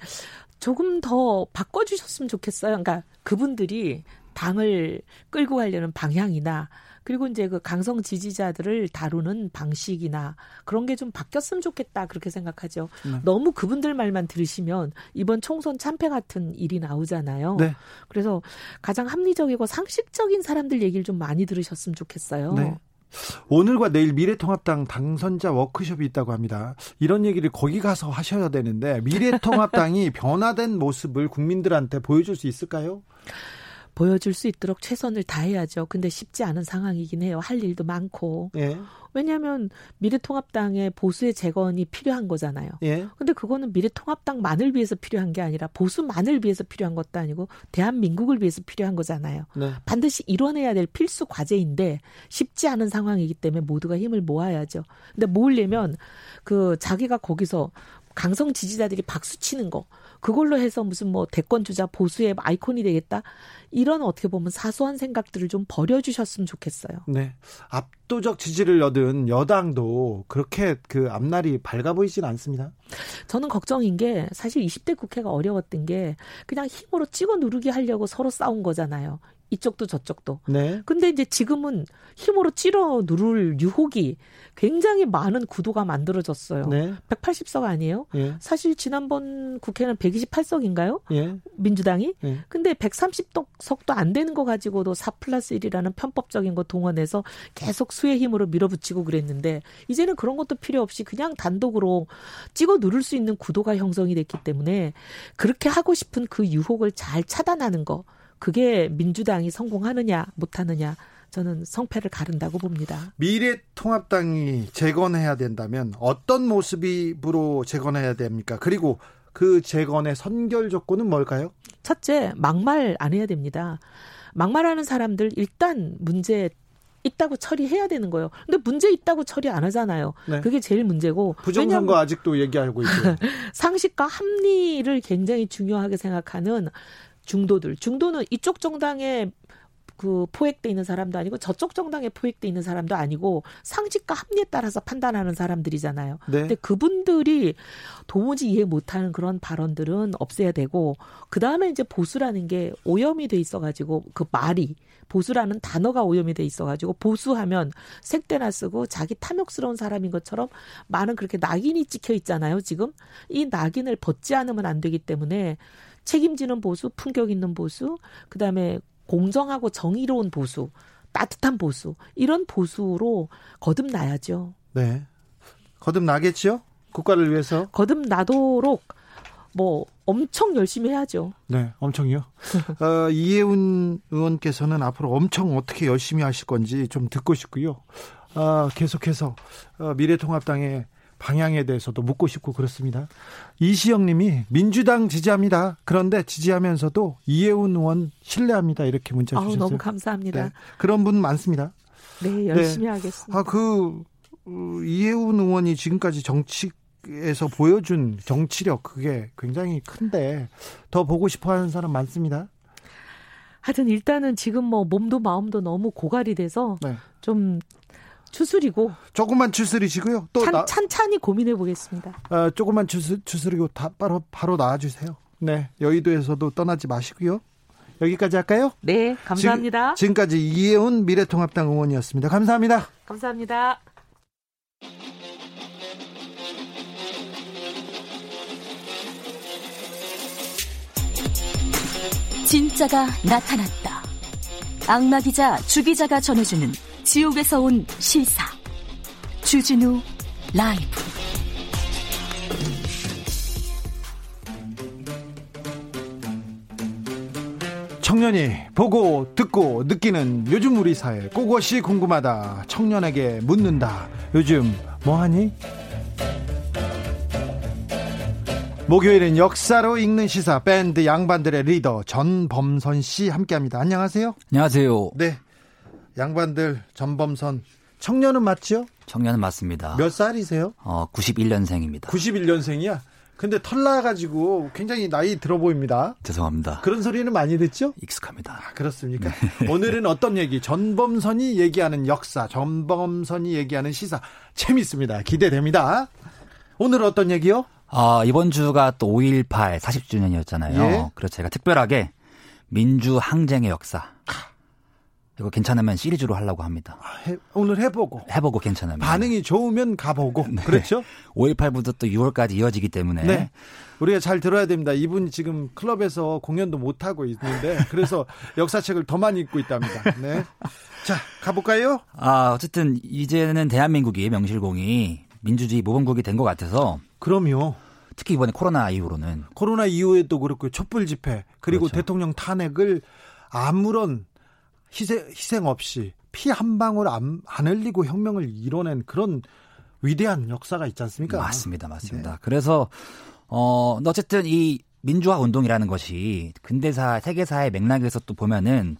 조금 더 바꿔주셨으면 좋겠어요. 그러니까 그분들이 당을 끌고 가려는 방향이나 그리고 이제 그 강성 지지자들을 다루는 방식이나 그런 게 좀 바뀌었으면 좋겠다 그렇게 생각하죠. 네. 너무 그분들 말만 들으시면 이번 총선 참패 같은 일이 나오잖아요. 네. 그래서 가장 합리적이고 상식적인 사람들 얘기를 좀 많이 들으셨으면 좋겠어요. 네. 오늘과 내일 미래통합당 당선자 워크숍이 있다고 합니다. 이런 얘기를 거기 가서 하셔야 되는데 미래통합당이 변화된 모습을 국민들한테 보여줄 수 있을까요? 보여줄 수 있도록 최선을 다해야죠. 근데 쉽지 않은 상황이긴 해요. 할 일도 많고. 예. 왜냐하면 미래통합당의 보수의 재건이 필요한 거잖아요. 예. 근데 그거는 미래통합당만을 위해서 필요한 게 아니라 보수만을 위해서 필요한 것도 아니고 대한민국을 위해서 필요한 거잖아요. 네. 반드시 이뤄내야 될 필수 과제인데 쉽지 않은 상황이기 때문에 모두가 힘을 모아야죠. 근데 모으려면 그 자기가 거기서 강성 지지자들이 박수 치는 거 그걸로 해서 무슨 뭐 대권 주자 보수의 아이콘이 되겠다. 이런 어떻게 보면 사소한 생각들을 좀 버려주셨으면 좋겠어요. 네. 압도적 지지를 얻은 여당도 그렇게 그 앞날이 밝아 보이진 않습니다. 저는 걱정인 게 사실 20대 국회가 어려웠던 게 그냥 힘으로 찍어 누르기 하려고 서로 싸운 거잖아요. 이쪽도 저쪽도. 네. 근데 이제 지금은 힘으로 찌러 누를 유혹이 굉장히 많은 구도가 만들어졌어요. 네. 180석 아니에요? 예. 사실 지난번 국회는 128석인가요? 예. 민주당이? 예. 근데 130석도 안 되는 거 가지고도 4 플러스 1이라는 편법적인 거 동원해서 계속 수의 힘으로 밀어붙이고 그랬는데 이제는 그런 것도 필요 없이 그냥 단독으로 찍어 누를 수 있는 구도가 형성이 됐기 때문에 그렇게 하고 싶은 그 유혹을 잘 차단하는 거 그게 민주당이 성공하느냐 못하느냐 저는 성패를 가른다고 봅니다. 미래통합당이 재건해야 된다면 어떤 모습으로 재건해야 됩니까? 그리고 그 재건의 선결 조건은 뭘까요? 첫째, 막말 안 해야 됩니다. 막말하는 사람들 일단 문제 있다고 처리해야 되는 거예요. 근데 문제 있다고 처리 안 하잖아요. 네. 그게 제일 문제고. 부정선거 아직도 얘기하고 있고. 상식과 합리를 굉장히 중요하게 생각하는 중도들. 중도는 이쪽 정당에 그 포획돼 있는 사람도 아니고 저쪽 정당에 포획돼 있는 사람도 아니고 상식과 합리에 따라서 판단하는 사람들이잖아요. 네. 근데 그분들이 도무지 이해 못하는 그런 발언들은 없애야 되고 그 다음에 이제 보수라는 게 오염이 돼 있어가지고 그 말이 보수라는 단어가 오염이 돼 있어가지고 보수하면 색대나 쓰고 자기 탐욕스러운 사람인 것처럼 많은 그렇게 낙인이 찍혀 있잖아요. 지금 이 낙인을 벗지 않으면 안 되기 때문에 책임지는 보수, 품격 있는 보수, 그 다음에 공정하고 정의로운 보수, 따뜻한 보수, 이런 보수로 거듭나야죠. 네. 거듭나겠죠? 국가를 위해서? 거듭나도록 뭐 엄청 열심히 해야죠. 네, 엄청요. 어, 이혜훈 의원께서는 앞으로 엄청 어떻게 열심히 하실 건지 좀 듣고 싶고요. 어, 계속해서 어, 미래통합당의 방향에 대해서도 묻고 싶고 그렇습니다. 이시영 님이 민주당 지지합니다. 그런데 지지하면서도 이해운 의원 신뢰합니다. 이렇게 문자 주셨어요. 너무 감사합니다. 네, 그런 분 많습니다. 네, 열심히 네. 하겠습니다. 아, 그 어, 이해운 의원이 지금까지 정치 에서 보여준 정치력 그게 굉장히 큰데 더 보고 싶어 하는 사람 많습니다. 하여튼 일단은 지금 뭐 몸도 마음도 너무 고갈이 돼서 네. 좀 추스리고 조금만 추스리시고요. 또 찬, 나, 찬찬히 고민해 보겠습니다. 어, 조금만 추스, 추스리고 다 바로 바로 나와 주세요. 네. 여의도에서도 떠나지 마시고요. 여기까지 할까요? 네, 감사합니다. 지금, 까지 이혜훈 미래통합당 의원이었습니다. 감사합니다. 감사합니다. 진짜가 나타났다. 악마 기자 주 기자가 전해주는 지옥에서 온 실사 주진우 라이브 청년이 보고 듣고 느끼는 요즘 우리 사회 그것이 궁금하다 청년에게 묻는다 요즘 뭐하니? 목요일은 역사로 읽는 시사 밴드 양반들의 리더 전범선 씨 함께합니다. 안녕하세요. 안녕하세요. 네, 양반들 전범선 청년은 맞죠? 청년은 맞습니다. 몇 살이세요? 어, 91년생입니다. 91년생이야? 근데 털 나가지고 굉장히 나이 들어 보입니다. 죄송합니다. 그런 소리는 많이 듣죠? 익숙합니다. 아, 그렇습니까? 네. 오늘은 어떤 얘기? 전범선이 얘기하는 역사, 전범선이 얘기하는 시사 재밌습니다. 기대됩니다. 오늘 어떤 얘기요? 아, 이번 주가 또 5.18 40주년이었잖아요. 예? 그래서 제가 특별하게 민주 항쟁의 역사 이거 괜찮으면 시리즈로 하려고 합니다. 아, 해, 오늘 해보고. 해보고 괜찮으면. 반응이 좋으면 가보고. 네. 그렇죠? 5.18부터 또 6월까지 이어지기 때문에. 네. 우리가 잘 들어야 됩니다. 이분 지금 클럽에서 공연도 못하고 있는데, 그래서 역사책을 더 많이 읽고 있답니다. 네. 자, 가볼까요? 아, 어쨌든 이제는 대한민국이 명실공히 민주주의 모범국이 된 것 같아서. 그럼요. 특히 이번에 코로나 이후로는. 코로나 이후에도 그렇고 촛불 집회, 그리고 그렇죠. 대통령 탄핵을 아무런 희생, 희생 없이 피 한 방울 안, 안 흘리고 혁명을 이뤄낸 그런 위대한 역사가 있지 않습니까? 맞습니다. 맞습니다. 네. 그래서, 어, 어쨌든 이 민주화 운동이라는 것이 근대사, 세계사의 맥락에서 또 보면은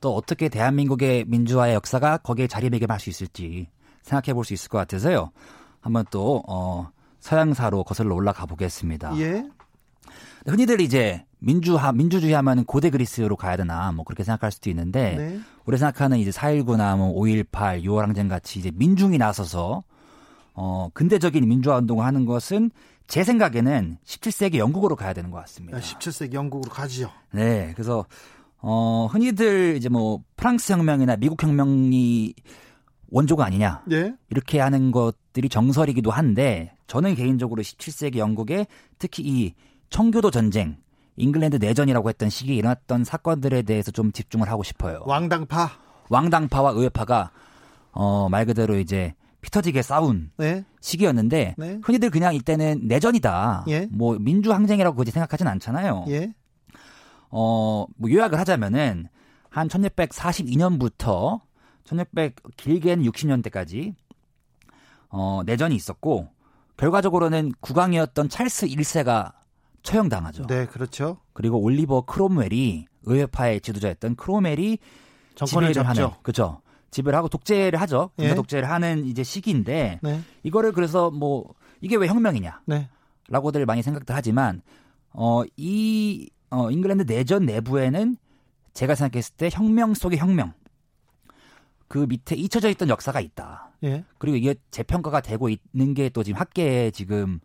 또 어떻게 대한민국의 민주화의 역사가 거기에 자리매김할 수 있을지 생각해 볼 수 있을 것 같아서요. 한번 또, 어, 서양사로 거슬러 올라가 보겠습니다. 예. 흔히들 이제 민주화 민주주의 하면은 고대 그리스로 가야 되나 뭐 그렇게 생각할 수도 있는데 네. 우리 생각하는 이제 4.19나 뭐 5.18, 6월 항쟁 같이 이제 민중이 나서서 어 근대적인 민주화 운동을 하는 것은 제 생각에는 17세기 영국으로 가야 되는 것 같습니다. 17세기 영국으로 가지요. 네, 그래서 어 흔히들 이제 뭐 프랑스 혁명이나 미국 혁명이 원조가 아니냐 예. 이렇게 하는 것들이 정설이기도 한데 저는 개인적으로 17세기 영국에 특히 이 청교도 전쟁, 잉글랜드 내전이라고 했던 시기에 일어났던 사건들에 대해서 좀 집중을 하고 싶어요. 왕당파. 왕당파와 의회파가 어 말 그대로 이제 피터지게 싸운 네. 시기였는데 네. 흔히들 그냥 이때는 내전이다. 예. 뭐 민주 항쟁이라고 굳이 생각하진 않잖아요. 예. 어, 뭐 요약을 하자면은 한 1642년부터 1600 길게는 60년대까지 어, 내전이 있었고 결과적으로는 국왕이었던 찰스 1세가 처형당하죠. 네, 그렇죠. 그리고 올리버 크롬웰이 의회파의 지도자였던 크롬웰이 정권을 지배를 잡죠. 하는 그렇죠. 지배를 하고 독재를 하죠. 군사 예. 독재를 하는 이제 시기인데 네. 이거를 그래서 뭐 이게 왜 혁명이냐? 네. 라고들 많이 생각도 하지만 어이 어, 잉글랜드 내전 내부에는 제가 생각했을 때 혁명 속의 혁명 그 밑에 잊혀져 있던 역사가 있다. 예. 그리고 이게 재평가가 되고 있는 게 또 지금 학계에 지금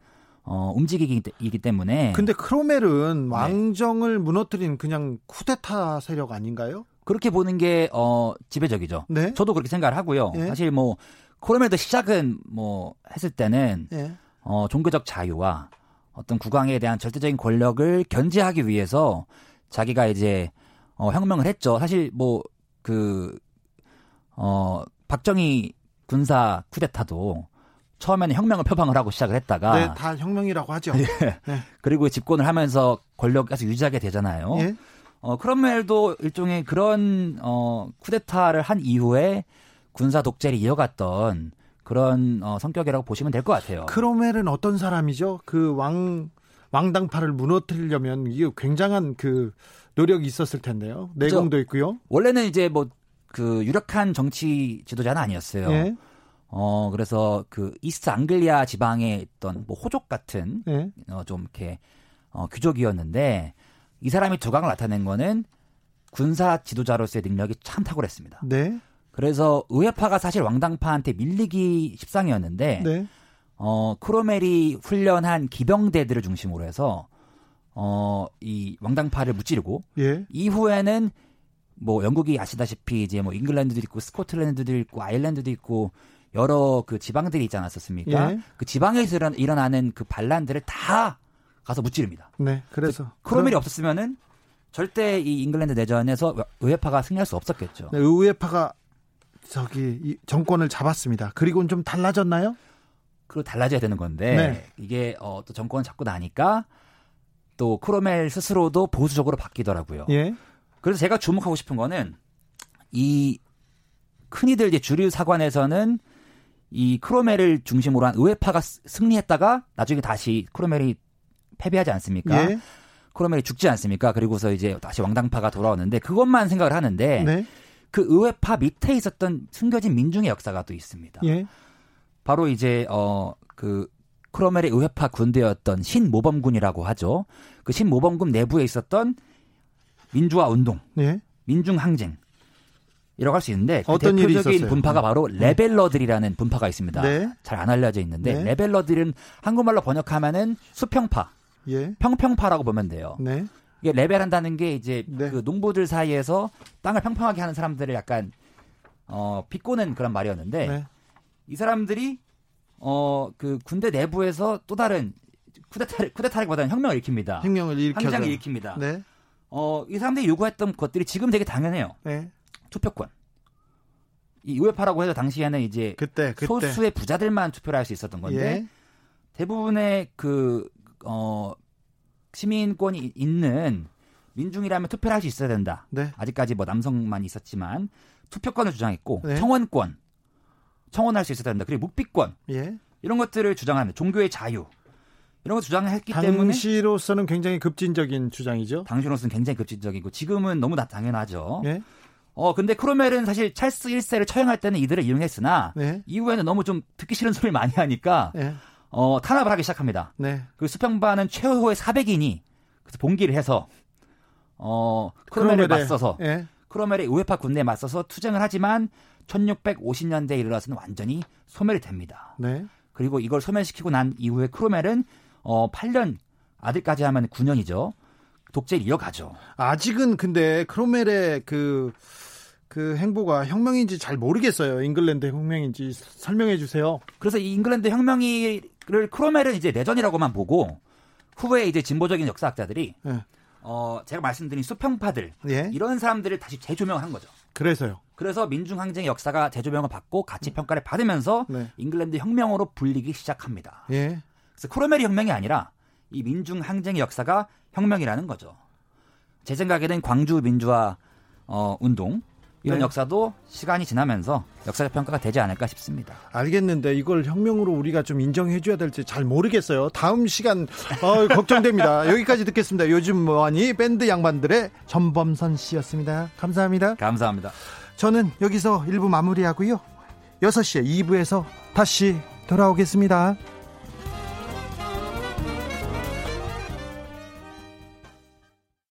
어 움직이기 때- 때문에 근데 크로멜은 네. 왕정을 무너뜨린 그냥 쿠데타 세력 아닌가요? 그렇게 보는 게 어 지배적이죠. 네. 저도 그렇게 생각을 하고요. 예. 사실 뭐 코로멜도 시작은 뭐 했을 때는 예. 어, 종교적 자유와 어떤 국왕에 대한 절대적인 권력을 견제하기 위해서 자기가 이제 어, 혁명을 했죠. 사실 뭐 그 어, 박정희 군사 쿠데타도 처음에는 혁명을 표방을 하고 시작을 했다가 네, 다 혁명이라고 하죠. 그리고 집권을 하면서 권력을 계속 유지하게 되잖아요. 예. 어, 크롬웰도 일종의 그런 어, 쿠데타를 한 이후에 군사 독재를 이어갔던 그런 어, 성격이라고 보시면 될 것 같아요. 크로멜은 어떤 사람이죠? 그 왕 왕당파를 무너뜨리려면 이게 굉장한 그 노력이 있었을 텐데요. 내공도 있고요. 원래는 이제 뭐 그 유력한 정치 지도자는 아니었어요. 예. 어 그래서 그 이스트 앙글리아 지방에 있던 뭐 호족 같은 예. 어, 좀 이렇게 어, 귀족이었는데 이 사람이 두각을 나타낸 거는 군사 지도자로서의 능력이 참 탁월했습니다. 네. 그래서 의회파가 사실 왕당파한테 밀리기 십상이었는데 네. 어 크로멜이 훈련한 기병대들을 중심으로 해서 어이 왕당파를 무찌르고 예. 이후에는 뭐 영국이 아시다시피 이제 뭐 잉글랜드도 있고 스코틀랜드도 있고 아일랜드도 있고 여러 그 지방들이 있지 않았었습니까? 예. 그 지방에서 일어나- 일어나 는 그 반란들을 다 가서 무찌릅니다. 네. 그래서 크로멜이 그럼- 없었으면은 절대 이 잉글랜드 내전에서 의회파가 승리할 수 없었겠죠. 네, 의회파가 저기 이 정권을 잡았습니다. 그리고는 좀 달라졌나요? 그리고 달라져야 되는 건데 네. 이게 어, 또 정권을 잡고 나니까 또 크로멜 스스로도 보수적으로 바뀌더라고요. 예. 그래서 제가 주목하고 싶은 거는 이 흔히들 이제 주류 사관에서는 이 크로멜을 중심으로 한 의회파가 스- 승리했다가 나중에 다시 크로멜이 패배하지 않습니까? 예. 크로멜이 죽지 않습니까? 그리고서 이제 다시 왕당파가 돌아오는데 그것만 생각을 하는데 네. 그 의회파 밑에 있었던 숨겨진 민중의 역사가 또 있습니다. 예. 바로 이제 어그 크로멜의 의회파 군대였던 신모범군이라고 하죠. 그 신모범군 내부에 있었던 민주화 운동, 예. 민중 항쟁 이라고 할 수 있는데 그 어떤 대표적인? 분파가 바로 레벨러들이라는 분파가 있습니다. 네. 잘안 알려져 있는데 네. 레벨러들은 한국말로 번역하면은 수평파, 예. 평평파라고 보면 돼요. 네. 이게 레벨한다는 게 이제 네. 그 농부들 사이에서 땅을 평평하게 하는 사람들을 약간 어 비꼬는 그런 말이었는데 네. 이 사람들이 어 그 군대 내부에서 또 다른 쿠데타를 쿠데타라기보다는 혁명을 일으킵니다. 혁명을 일으켜서 항장을 일으킵니다. 네. 어이 사람들이 요구했던 것들이 지금 되게 당연해요. 네. 투표권. 이 의회파라고 해서 당시에는 이제 그때 그때 소수의 부자들만 투표를 할 수 있었던 건데 예. 대부분의 그 어 시민권이 있는 민중이라면 투표를 할 수 있어야 된다. 네. 아직까지 뭐 남성만 있었지만 투표권을 주장했고 네. 청원권 청원할 수 있어야 된다. 그리고 묵비권 예. 이런 것들을 주장합니다. 종교의 자유 이런 거 주장했기 때문에 당시로서는 굉장히 급진적인 주장이죠. 당시로서는 굉장히 급진적이고 지금은 너무 다 당연하죠. 예. 어 근데 크로멜은 사실 찰스 1세를 처형할 때는 이들을 이용했으나 네. 이후에는 너무 좀 듣기 싫은 소리를 많이 하니까 예. 어 탄압을 하기 시작합니다. 네. 그 수평반은 최후의 400인이 그래서 봉기를 해서 어 크로멜에, 맞서서 예. 크로멜의 우회파 군대에 맞서서 투쟁을 하지만 1650년대에 이르러서는 완전히 소멸이 됩니다. 네. 그리고 이걸 소멸시키고 난 이후에 크롬웰은 어 8년 아들까지 하면 9년이죠. 독재를 이어가죠. 아직은 근데 크롬웰의 그, 그 행보가 혁명인지 잘 모르겠어요. 잉글랜드 혁명인지 설명해 주세요. 그래서 이 잉글랜드 혁명을 크롬웰은 이제 내전이라고만 보고 후에 이제 진보적인 역사학자들이 예. 어 제가 말씀드린 수평파들 예. 이런 사람들을 다시 재조명을 한 거죠. 그래서요. 그래서 민중항쟁의 역사가 재조명을 받고 가치 평가를 받으면서 네. 잉글랜드 혁명으로 불리기 시작합니다. 예. 그래서 크로멜이 혁명이 아니라 이 민중 항쟁의 역사가 혁명이라는 거죠. 제 생각에는 광주 민주화 어, 운동 이런 네. 역사도 시간이 지나면서 역사적 평가가 되지 않을까 싶습니다. 알겠는데 이걸 혁명으로 우리가 좀 인정해 줘야 될지 잘 모르겠어요. 다음 시간 어, 걱정됩니다. 여기까지 듣겠습니다. 요즘 뭐하니 밴드 양반들의 전범선 씨였습니다. 감사합니다. 감사합니다. 저는 여기서 1부 마무리하고요. 6시에 2부에서 다시 돌아오겠습니다.